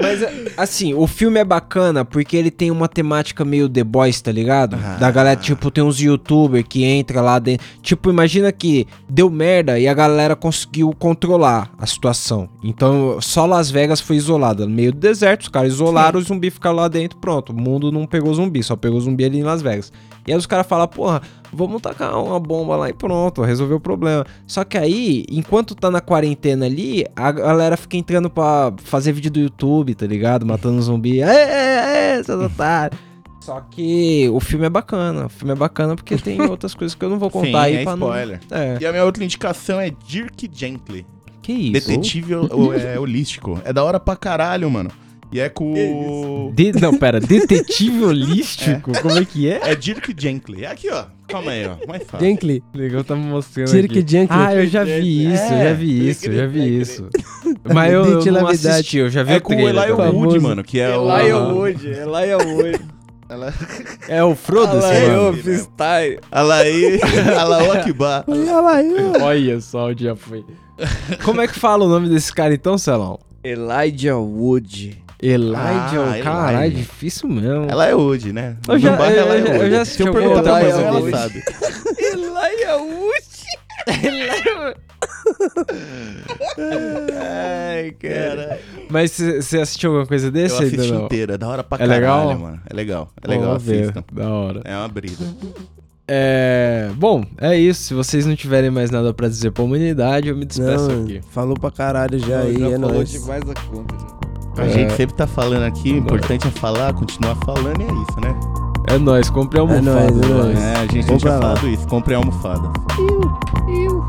Mas, assim, o filme é bacana porque ele tem uma temática meio The Boys, tá ligado? Ah. Da galera, tipo, tem uns youtubers que entra lá dentro. Tipo, imagina que deu merda e a galera conseguiu controlar a situação. Então, só Las Vegas foi isolada. No meio do deserto, os caras isolaram, os zumbis ficaram lá dentro, pronto. O mundo não pegou zumbi, só pegou zumbi ali em Las Vegas. E aí os caras falam, porra, vamos tacar uma bomba lá e pronto, resolveu o problema. Só que aí, enquanto tá na quarentena ali, a galera fica entrando pra fazer vídeo do YouTube, tá ligado? Matando zumbi. Aê, aê, aê, seus otários. Só que o filme é bacana. O filme é bacana porque tem outras coisas que eu não vou contar Sim, aí é pra spoiler. não. É. E a minha outra indicação é Dirk Gently. Que isso? Detetive é, holístico. É da hora pra caralho, mano. E é com o... De- Não, pera, detetive holístico? Como é que é? É Dirk Gently. É aqui, ó. Calma aí, ó. Mais fácil. Jenkly. Legal, tá me mostrando Dirk aqui. Jenkly. Ah, eu já vi isso, eu já vi É, isso, eu já vi isso. Mas eu, eu não assisti, eu já vi É o com o trailer. Elijah também. Wood, Famoso. mano, que é o... Elijah. Wood, Elijah Wood. Ela... É o Frodo, Elijah mano? Wood, freestyle. Alaí... Alaô Akbar. Olha lá, eu. Olha só onde já foi. Como é que fala o nome desse cara então, Celão? Elijah Wood. Elijah, Ah, caralho, difícil mesmo. Ela é Wood, né? Eu já- bar eu- ela é eu já- Wood. eu já assisti Se eu perguntar pra coisa ela, ela sabe. Elijah Wood. Ai, cara. Mas você assistiu alguma coisa Eu desse ainda assisti não? inteira. É da hora pra É caralho, legal? mano. É legal. É legal, ver, assistam. Da hora. É uma brisa. É. Bom, é isso. Se vocês não tiverem mais nada pra dizer pra humanidade, eu me despeço Não, aqui. falou pra caralho já aí, já é falou nóis. demais da conta. né? A É. gente sempre tá falando aqui, o importante é falar, continuar falando e é isso, né? É nóis, comprei almofada. nóis, é nóis. nóis. É, a gente Compra tinha falado isso, compre a almofada. Iu, iu.